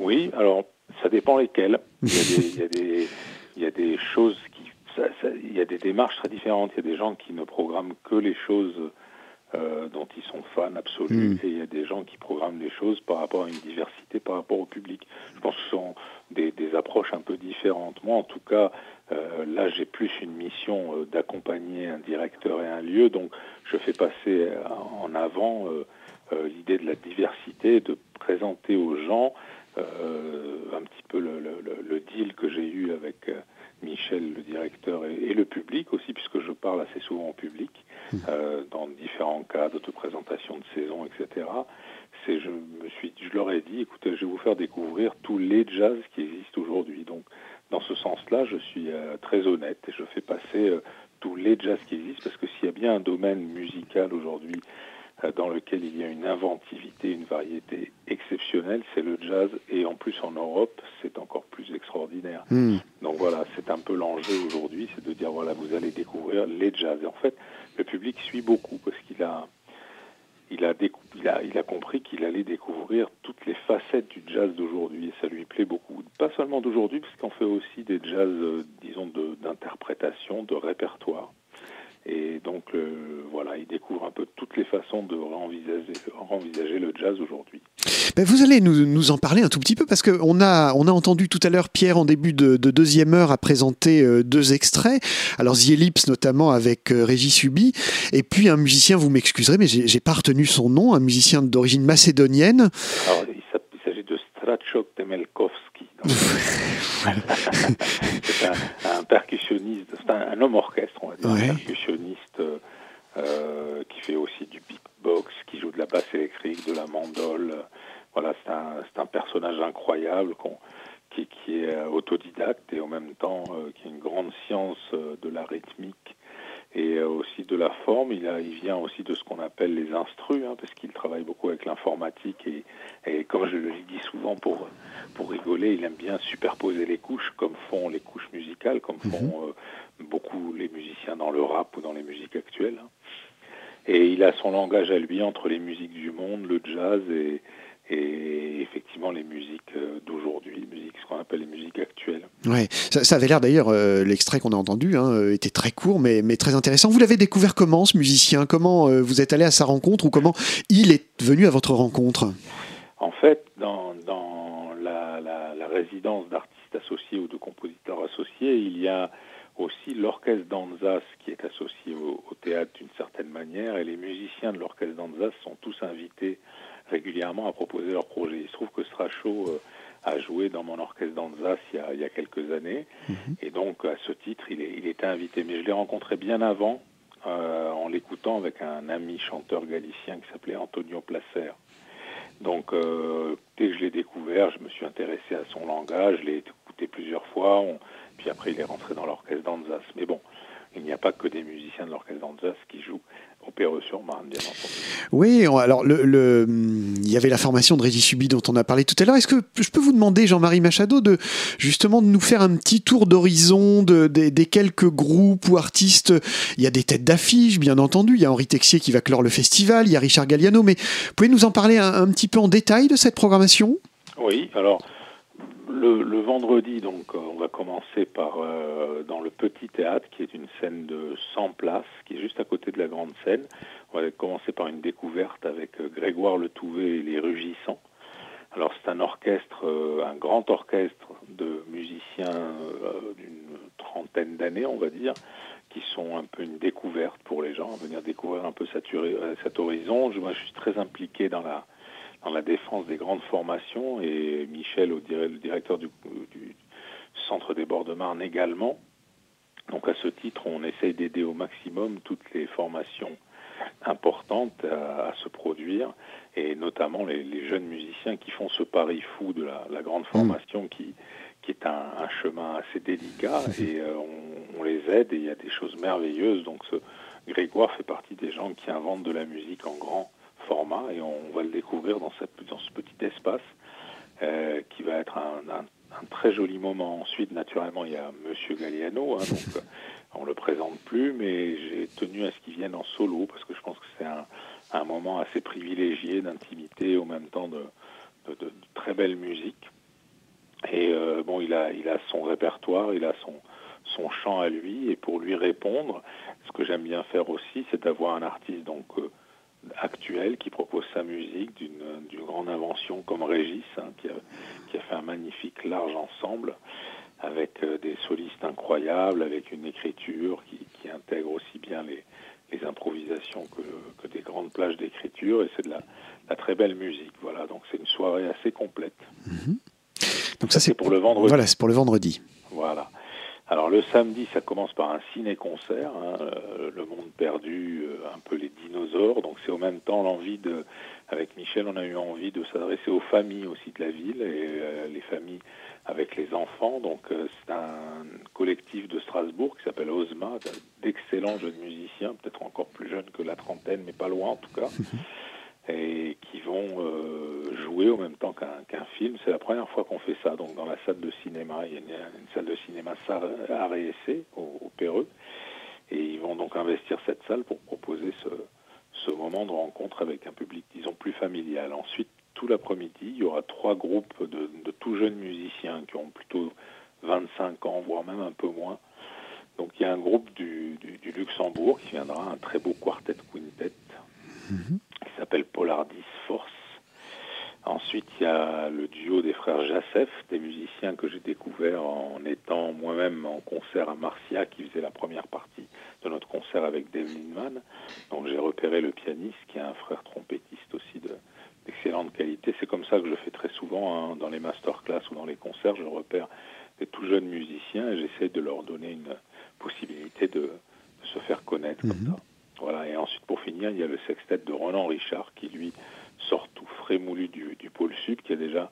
[SPEAKER 15] Oui, alors ça dépend lesquels. Il y a des, il y a des, il y a des choses qui, ça- ça- il y a des démarches très différentes. Il y a des gens qui ne programment que les choses euh, dont ils sont fans absolus
[SPEAKER 7] Mm.
[SPEAKER 15] et il y a des gens qui programment les choses par rapport à une diversité par rapport au public. Je pense que ce sont des, des approches un peu différentes. Moi, en tout cas, euh, là, j'ai plus une mission euh, d'accompagner un directeur et un lieu, donc je fais passer en avant l'idée de la diversité, de présenter aux gens un petit peu le, le- deal que j'ai eu avec euh, Michel, le directeur, et, et le public aussi, puisque je parle assez souvent au public, euh, dans différents cadres de présentation de saison, etc. C'est, je me suis, je leur ai dit, écoutez, je vais vous faire découvrir tous les jazz qui existent aujourd'hui. Donc, dans ce sens-là, je suis euh, très honnête et je fais passer euh, tous les jazz qui existent, parce que s'il y a bien un domaine musical aujourd'hui euh, dans lequel il y a une inventivité, une variété exceptionnelle, c'est le jazz. Et en plus, en Europe, c'est encore plus extraordinaire.
[SPEAKER 7] Hmm.
[SPEAKER 15] Donc voilà, c'est un peu l'enjeu aujourd'hui, c'est de dire voilà, vous allez découvrir les jazz. Et en fait, le public suit beaucoup parce qu'il a, il a, il a, il a compris qu'il allait découvrir toutes les facettes du jazz d'aujourd'hui et ça lui plaît beaucoup. Pas seulement d'aujourd'hui, parce qu'on fait aussi des jazz, euh, disons, de- d'interprétation, de, répertoire. Et donc euh, voilà, il découvre un peu toutes les façons de réenvisager, réenvisager le jazz aujourd'hui.
[SPEAKER 7] Ben, vous allez nous, nous en parler un tout petit peu parce qu'on a, on a entendu tout à l'heure Pierre en début de, de deuxième heure à présenter euh, deux extraits. Alors The Ellipse notamment avec euh, Régis Subi et puis un musicien, vous m'excuserez mais j'ai pas retenu son nom, un musicien d'origine macédonienne.
[SPEAKER 15] Alors, il s'agit de Strachok Temelkovski. C'est un, un percussionniste, c'est un, un homme orchestre, on va dire,
[SPEAKER 7] Ouais.
[SPEAKER 15] un percussionniste euh, euh, qui fait aussi du beatbox, qui joue de la basse électrique, de la mandole. Voilà, c'est un, c'est un personnage incroyable qui, qui est euh, autodidacte et en même temps euh, qui a une grande science de la rythmique et euh, aussi de la forme. Il, a, il vient aussi de ce qu'on appelle les instrus, hein, parce qu'il travaille beaucoup avec l'informatique et, et comme je le dis souvent pour, pour rigoler, il aime bien superposer les couches comme font les couches musicales, comme font euh, beaucoup les musiciens dans le rap ou dans les musiques actuelles. hein. Et il a son langage à lui entre les musiques du monde, le jazz et, et effectivement les musiques euh, d'aujourd'hui, musiques, ce qu'on appelle les musiques actuelles.
[SPEAKER 7] Ouais, ça, ça avait l'air d'ailleurs, euh, l'extrait qu'on a entendu hein, euh, était très court mais, mais très intéressant. Vous l'avez découvert comment ce musicien? Comment euh, vous êtes allé à sa rencontre ou comment il est venu à votre rencontre?
[SPEAKER 15] En fait, dans, dans la, la- la résidence d'artistes associés ou de compositeurs associés, il y a aussi l'orchestre d'Anzas qui est associé au, au théâtre d'une certaine manière, et les musiciens de l'orchestre d'Anzas sont tous invités régulièrement à proposer leurs projets. Il se trouve que Stracho euh, a joué dans mon orchestre d'Anzas il, y a- il y a quelques années, et donc à ce titre, il, est, il était invité. Mais je l'ai rencontré bien avant, euh, en l'écoutant avec un ami chanteur galicien qui s'appelait Antonio Placer. Donc, euh, dès que je l'ai découvert, je me suis intéressé à son langage, je l'ai écouté plusieurs fois, on- puis après il est rentré dans l'orchestre d'Anzas. Mais bon, il n'y a pas que des musiciens de l'orchestre d'Anzas qui jouent
[SPEAKER 7] Oui, alors le, le- il y avait la formation de Régis Subi dont on a parlé tout à l'heure. Est-ce que je peux vous demander, Jean-Marie Machado, de justement de nous faire un petit tour d'horizon de, des, des quelques groupes ou artistes? Il y a des têtes d'affiche, bien entendu. Il y a Henri Texier qui va clore le festival, il y a Richard Galliano, mais vous pouvez nous en parler un, un petit peu en détail de cette programmation?
[SPEAKER 15] Oui, alors le, vendredi, donc, on va commencer par euh, dans le petit théâtre, qui est une scène de 100 places, qui est juste à côté de la grande scène. On va commencer par une découverte avec euh, Grégoire Le Touvet et les Rugissants. Alors c'est un orchestre, euh, un grand orchestre de musiciens d'une trentaine d'années, on va dire, qui sont un peu une découverte pour les gens, venir découvrir un peu cet, horizon. Moi, je suis très impliqué dans la dans la défense des grandes formations et Michel, le directeur du, du centre des bords de Marne également. Donc à ce titre, on essaye d'aider au maximum toutes les formations importantes à, à se produire et notamment les, les jeunes musiciens qui font ce pari fou de la, la grande formation qui, qui est un, un chemin assez délicat et euh, on, on les aide et il y a des choses merveilleuses. Donc ce Grégoire fait partie des gens qui inventent de la musique en grand format et on va le découvrir dans, cette, dans ce petit espace euh, qui va être un, un- un très joli moment. Ensuite, naturellement, il y a Monsieur Galliano, hein, donc euh, on le présente plus, mais j'ai tenu à ce qu'il vienne en solo parce que je pense que c'est un, un moment assez privilégié d'intimité, au même temps de, de- de- de très belle musique. Et euh, bon, il a, il a son répertoire, il a son, son chant à lui, et pour lui répondre, ce que j'aime bien faire aussi, c'est d'avoir un artiste donc euh, actuel qui propose sa musique d'une grande invention comme Régis, hein, qui, a, qui a fait un magnifique large ensemble avec euh, des solistes incroyables, avec une écriture qui, qui intègre aussi bien les, les improvisations que, que des grandes plages d'écriture, et c'est de la, la très belle musique. Voilà, donc c'est une soirée assez complète.
[SPEAKER 7] Donc ça, c'est
[SPEAKER 15] pour le vendredi.
[SPEAKER 7] Voilà, c'est pour le vendredi.
[SPEAKER 15] Voilà. Alors le samedi, ça commence par un ciné-concert, hein, euh, Le Monde Perdu, euh, un peu les dinosaures. Donc c'est au même temps l'envie de, avec Michel, on a eu envie de s'adresser aux familles aussi de la ville et euh, les familles avec les enfants. Donc c'est un collectif de Strasbourg qui s'appelle Ozma, d'excellents jeunes musiciens, peut-être encore plus jeunes que la trentaine, mais pas loin en tout cas. et qui vont euh, jouer au même temps qu'un film. C'est la première fois qu'on fait ça, donc dans la salle de cinéma. Il y a une, salle de cinéma et essai au, au Perreux. Et ils vont donc investir cette salle pour proposer ce, moment de rencontre avec un public, disons, plus familial. Ensuite, tout l'après-midi, il y aura trois groupes de, tout jeunes musiciens qui ont plutôt 25 ans, voire même un peu moins. Donc il y a un groupe du, Luxembourg qui viendra, un très beau quartet quintet qui s'appelle Polardis Force. Ensuite, il y a le duo des frères Jassef, des musiciens que j'ai découverts en étant moi-même en concert à Marcia, qui faisait la première partie de notre concert avec Dave Lindman. Donc j'ai repéré le pianiste, qui est un frère trompettiste aussi de d'excellente qualité. C'est comme ça que je fais très souvent hein, dans les masterclass ou dans les concerts. Je repère des tout jeunes musiciens et j'essaie de leur donner une possibilité de, de se faire connaître comme ça. Voilà. Et ensuite, pour finir, il y a le sextet de Roland Richard qui, lui, sort tout frais moulu du, pôle sud, qui a déjà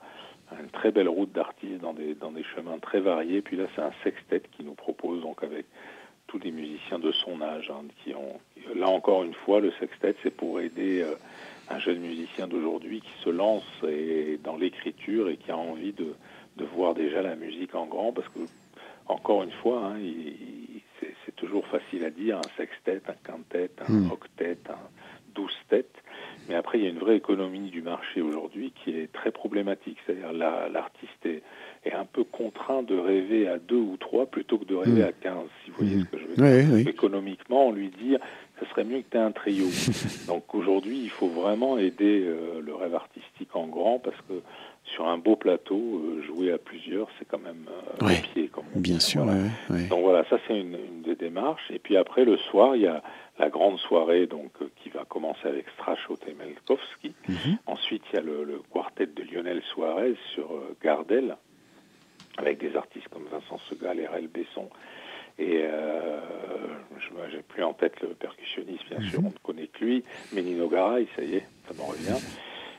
[SPEAKER 15] une très belle route d'artistes dans des, des chemins très variés. Puis là, c'est un sextet qui nous propose, donc avec tous les musiciens de son âge, hein, qui ont... Là encore une fois, le sextet, c'est pour aider euh, un jeune musicien d'aujourd'hui qui se lance et, dans l'écriture et qui a envie de, voir déjà la musique en grand, parce que, encore une fois, hein, il- toujours facile à dire, un sextet, un quintet, un
[SPEAKER 7] Mm.
[SPEAKER 15] octet, un douze-tête, mais après, il y a une vraie économie du marché aujourd'hui qui est très problématique. C'est-à-dire la- l'artiste est, est un peu contraint de rêver à deux ou trois plutôt que de rêver
[SPEAKER 7] Mm.
[SPEAKER 15] à 15, si vous voyez ce que je veux dire.
[SPEAKER 7] Oui, oui.
[SPEAKER 15] Économiquement, on lui dit, ce serait mieux que tu aies un trio. Donc aujourd'hui, il faut vraiment aider euh, le rêve artistique en grand parce que sur un beau plateau, euh, jouer à plusieurs, c'est quand même euh,
[SPEAKER 7] Ouais.
[SPEAKER 15] pied. Comme on
[SPEAKER 7] Bien
[SPEAKER 15] dit.
[SPEAKER 7] sûr,
[SPEAKER 15] Voilà.
[SPEAKER 7] ouais, ouais, ouais.
[SPEAKER 15] Donc voilà, ça c'est une, une des démarches. Et puis après, le soir, il y a la grande soirée donc euh, qui va commencer avec Strachot et Melkowski.
[SPEAKER 7] Mhm.
[SPEAKER 15] Ensuite, il y a le, le quartet de Lionel Suarez sur Gardel, avec des artistes comme Vincent Segal et Rel Besson. Et euh, je j'ai plus en tête le percussionniste, bien sûr, on ne connaît que lui. mais Nino Garay, ça y est, ça m'en revient.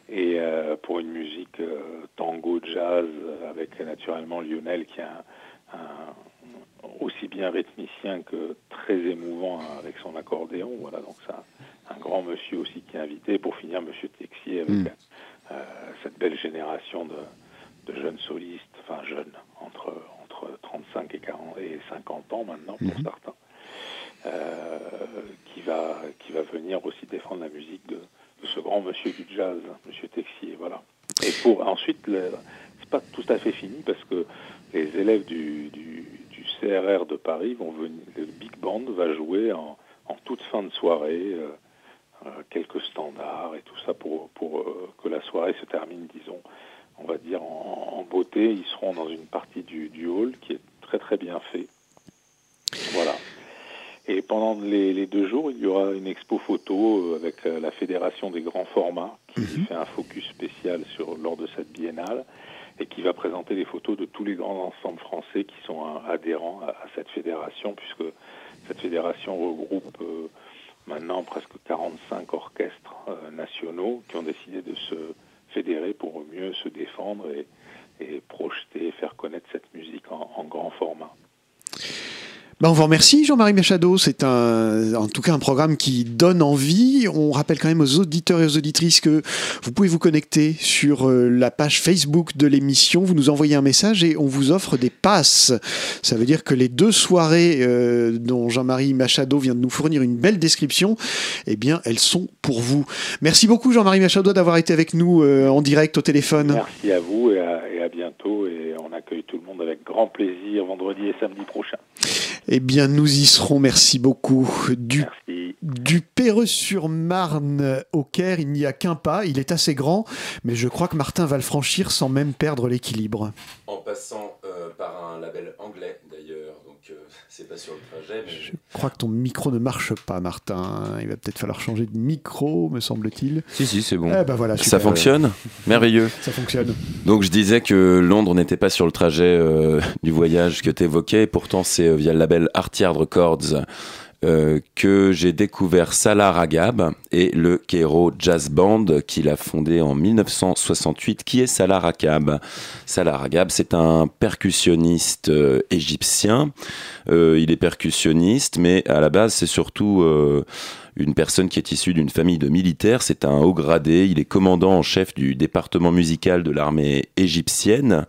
[SPEAKER 15] Et euh, pour une musique euh, tango, jazz, euh, avec naturellement Lionel qui un, un- aussi bien rythmicien que très émouvant avec son accordéon. Voilà, donc c'est un, grand monsieur aussi qui est invité. Pour finir, Monsieur Texier avec
[SPEAKER 7] Mm.
[SPEAKER 15] euh, cette belle génération de, de jeunes solistes, enfin jeunes, entre, entre 35 et, 40, et 50 ans maintenant pour
[SPEAKER 7] Mhm.
[SPEAKER 15] certains, euh, qui, va, qui va venir aussi défendre la musique de, ce grand monsieur du jazz, Monsieur Texier. Voilà. Et pour ensuite, c'est pas tout à fait fini parce que les élèves du, du, CRR de Paris vont venir, le big band va jouer en, toute fin de soirée. euh, euh, quelques standards et tout ça pour, euh, que la soirée se termine, disons, on va dire en, en beauté. Ils seront dans une partie du, du hall qui est très très bien fait. Voilà. Et pendant les, les deux jours, il y aura une expo photo euh, avec euh, la Fédération des grands formats qui fait un focus spécial sur, lors de cette biennale et qui va présenter les photos de tous les grands ensembles français qui sont euh, adhérents à, à cette fédération, puisque cette fédération regroupe euh, maintenant presque 45 orchestres euh, nationaux qui ont décidé de se fédérer pour mieux se défendre et, et projeter et faire connaître cette musique en, en grand format.
[SPEAKER 7] Ben, on vous remercie Jean-Marie Machado, c'est un, en tout cas un programme qui donne envie. On rappelle quand même aux auditeurs et aux auditrices que vous pouvez vous connecter sur euh, la page Facebook de l'émission, vous nous envoyez un message et on vous offre des passes. Ça veut dire que les deux soirées euh, dont Jean-Marie Machado vient de nous fournir une belle description, eh bien elles sont pour vous. Merci beaucoup Jean-Marie Machado d'avoir été avec nous euh, en direct au téléphone.
[SPEAKER 15] Merci à vous et à, et à bientôt accueille tout le monde avec grand plaisir vendredi et samedi prochain.
[SPEAKER 7] Eh bien nous y serons, merci beaucoup. Du
[SPEAKER 15] Merci.
[SPEAKER 7] Du Perreux-sur-Marne au Caire, il n'y a qu'un pas, il est assez grand, mais je crois que Martin va le franchir sans même perdre l'équilibre.
[SPEAKER 16] En passant euh, par un label anglais d'ailleurs, donc euh, c'est pas sur le trajet. Mais...
[SPEAKER 7] Je crois que ton micro ne marche pas, Martin. Il va peut-être falloir changer de micro, me semble-t-il.
[SPEAKER 16] Si, si, c'est bon.
[SPEAKER 7] Eh ben voilà,
[SPEAKER 16] ça fonctionne Merveilleux.
[SPEAKER 7] Ça fonctionne.
[SPEAKER 16] Donc je disais que Londres n'était pas sur le trajet euh, du voyage que tu évoquais, pourtant c'est euh, via le label Artyard Records euh, que j'ai découvert Salah Ragab et le Cairo Jazz Band qu'il a fondé en 1968. Qui est Salah Ragab? Salah Ragab, c'est un percussionniste euh, égyptien. Euh, il est percussionniste, mais à la base, c'est surtout euh, une personne qui est issue d'une famille de militaires. C'est un haut gradé. Il est commandant en chef du département musical de l'armée égyptienne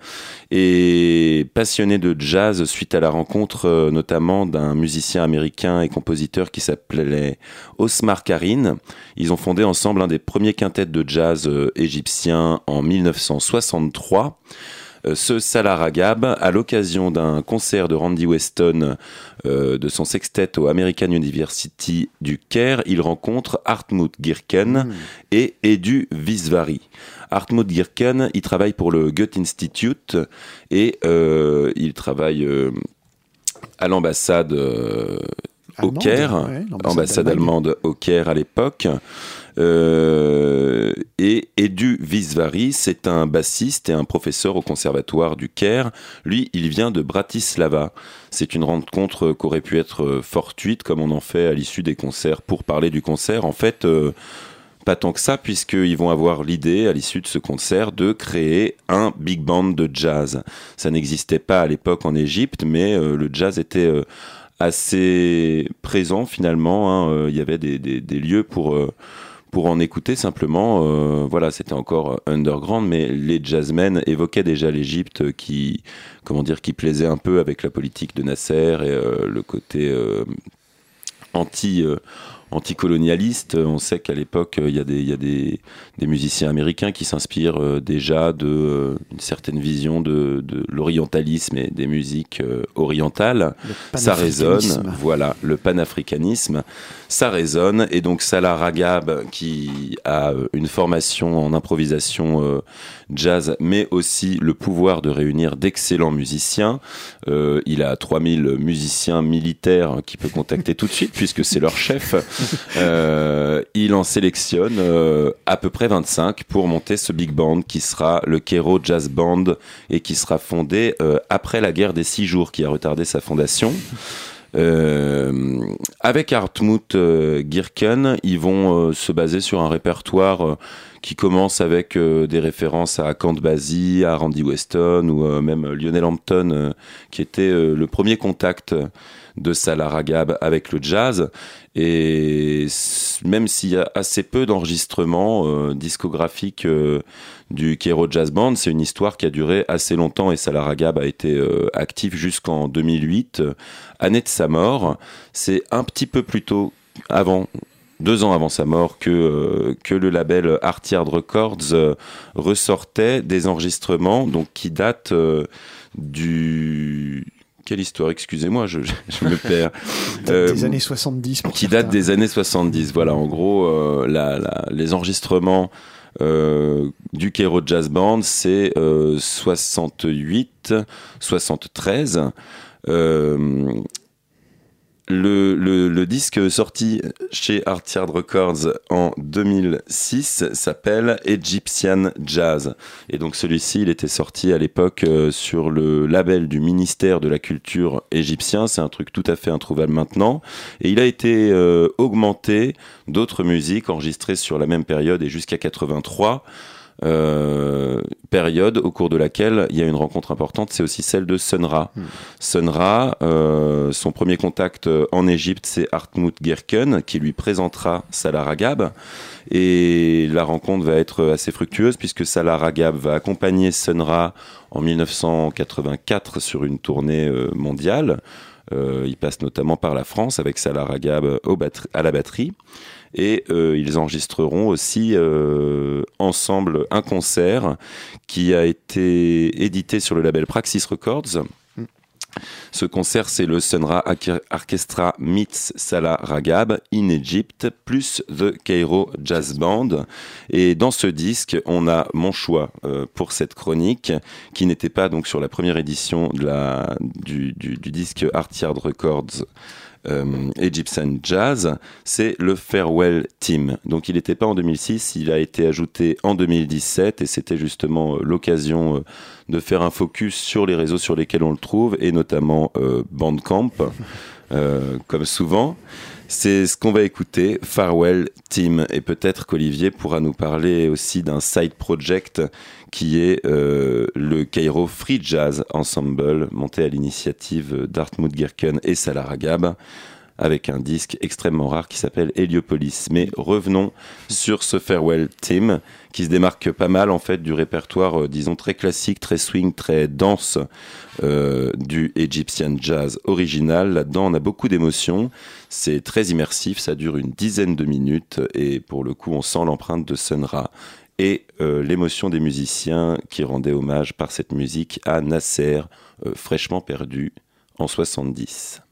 [SPEAKER 16] et passionné de jazz suite à la rencontre euh, notamment d'un musicien américain et compositeur qui s'appelait Osmar Karin. Ils ont fondé ensemble un des premiers quintets de jazz euh, égyptiens en 1963 Euh, ce Salah Ragab, à l'occasion d'un concert de Randy Weston euh, de son sextet au American University du Caire, il rencontre Hartmut Girken et Edu Visvari. Hartmut Girken, il travaille pour le Goethe Institute et euh, il travaille euh, à l'ambassade euh, au Caire,
[SPEAKER 7] ouais, l'ambassade
[SPEAKER 16] ambassade allemande au Caire à l'époque. Euh, et Edu Visvari, c'est un bassiste et un professeur au conservatoire du Caire. Lui, il vient de Bratislava. C'est une rencontre qu'aurait pu être euh, fortuite, comme on en fait à l'issue des concerts pour parler du concert. En fait, euh, pas tant que ça, puisqu'ils vont avoir l'idée, à l'issue de ce concert, de créer un big band de jazz. Ça n'existait pas à l'époque en Égypte, mais le jazz était assez présent finalement. hein. Il y avait des, lieux pour, pour en écouter simplement. euh, voilà, c'était encore underground, mais les jazzmen évoquaient déjà l'Égypte qui, comment dire, qui plaisait un peu avec la politique de Nasser et euh, le côté euh, anti euh, anticolonialiste. On sait qu'à l'époque, euh, il y a des, il y a des, des musiciens américains qui s'inspirent euh, déjà de euh, une certaine vision de, de l'orientalisme et des musiques euh, orientales.
[SPEAKER 7] Le
[SPEAKER 16] Ça résonne, voilà, le panafricanisme, ça résonne. Et donc Salah Ragab, qui a euh, une formation en improvisation euh, jazz, mais aussi le pouvoir de réunir d'excellents musiciens. Euh, il a 3000 musiciens militaires qu'il peut contacter tout de suite, puisque c'est leur chef. Euh, il en sélectionne à peu près 25 pour monter ce big band qui sera le Cairo Jazz Band et qui sera fondé après la guerre des six jours qui a retardé sa fondation. Euh, avec Hartmut euh, Girken, ils vont euh, se baser sur un répertoire qui commence avec des références à Count Basie, à Randy Weston ou même Lionel Hampton, qui était le premier contact de Salah Ragab avec le jazz. Et même s'il y a assez peu d'enregistrements discographiques du Cairo Jazz Band, c'est une histoire qui a duré assez longtemps et Salah Ragab a été euh, actif jusqu'en 2008, euh, année de sa mort. C'est un petit peu plus tôt, avant, deux ans avant sa mort, que, euh, que le label Artyard Records euh, ressortait des enregistrements donc, qui datent euh, du... Quelle histoire, excusez-moi, je, je me perds.
[SPEAKER 7] Des années 70 pour
[SPEAKER 16] qui date
[SPEAKER 7] certains.
[SPEAKER 16] des années 70. Voilà, en gros, la- la- les enregistrements du Cairo Jazz Band, c'est euh, 68, 73. Euh, le, le- le disque sorti chez Artyard Records en 2006 s'appelle Egyptian Jazz. Et donc celui-ci, il était sorti à l'époque euh, sur le label du ministère de la Culture égyptien. C'est un truc tout à fait introuvable maintenant. Et il a été euh, augmenté d'autres musiques enregistrées sur la même période et jusqu'à 83. Euh, période au cours de laquelle il y a une rencontre importante, c'est aussi celle de Sun Ra. Sun Ra, euh, son premier contact euh, en Égypte, c'est Hartmut Gerken qui lui présentera Salah Ragab. Et la rencontre va être assez fructueuse puisque Salah Ragab va accompagner Sun Ra en 1984 sur une tournée mondiale. Euh, il passe notamment par la France avec Salah Ragab au à la batterie. Et euh, ils enregistreront aussi euh, ensemble un concert qui a été édité sur le label Praxis Records. Ce concert, c'est le Sunra Orchestra meets Salah Ragab in Egypt, plus The Cairo Jazz Band. Et dans ce disque, on a mon choix euh, pour cette chronique, qui n'était pas donc sur la première édition de la, du, du, du disque Art Yard Records Egyptian Jazz, c'est le Farewell Team. Donc il n'était pas en 2006, il a été ajouté en 2017 et c'était justement euh, l'occasion euh, de faire un focus sur les réseaux sur lesquels on le trouve et notamment euh, Bandcamp, euh, comme souvent. C'est ce qu'on va écouter, Farewell Team. Et peut-être qu'Olivier pourra nous parler aussi d'un side project qui est euh, le Cairo Free Jazz Ensemble, monté à l'initiative d'Artmut Girken et Salah Ragab, avec un disque extrêmement rare qui s'appelle Heliopolis. Mais revenons sur ce Farewell Team, qui se démarque pas mal en fait du répertoire, euh, disons, très classique, très swing, très dense euh, du Egyptian Jazz original. Là-dedans, on a beaucoup d'émotions. C'est très immersif, ça dure une dizaine de minutes et pour le coup, on sent l'empreinte de Sun Ra et euh, l'émotion des musiciens qui rendaient hommage par cette musique à Nasser, euh, fraîchement perdu en 70.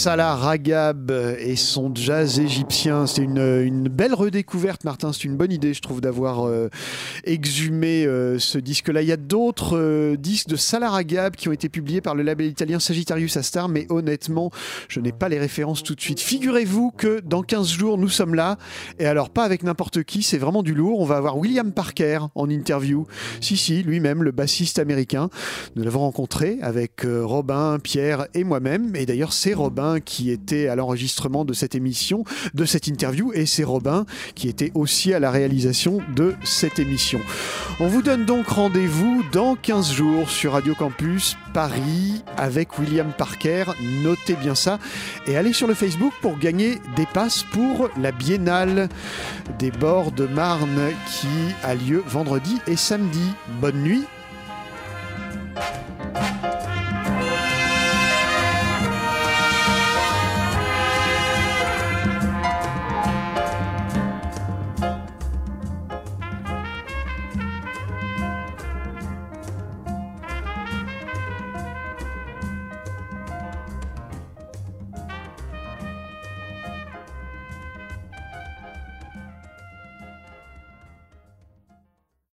[SPEAKER 7] Salah Ragab et son jazz égyptien. C'est une, belle redécouverte, Martin. C'est une bonne idée, je trouve, d'avoir euh, exhumé euh, ce disque-là. Il y a d'autres euh, disques de Salah Ragab qui ont été publiés par le label italien Sagittarius Astar, mais honnêtement, je n'ai pas les références tout de suite. Figurez-vous que dans 15 jours, nous sommes là. Et alors, pas avec n'importe qui, c'est vraiment du lourd. On va avoir William Parker en interview. Si, si, lui-même, le bassiste américain. Nous l'avons rencontré avec Robin, Pierre et moi-même. Et d'ailleurs, c'est Qui était à l'enregistrement de cette émission, de cette interview, et c'est Robin qui était aussi à la réalisation de cette émission. On vous donne donc rendez-vous dans 15 jours sur Radio Campus Paris avec William Parker. Notez bien ça et allez sur le Facebook pour gagner des passes pour la Biennale des bords de Marne qui a lieu vendredi et samedi. Bonne nuit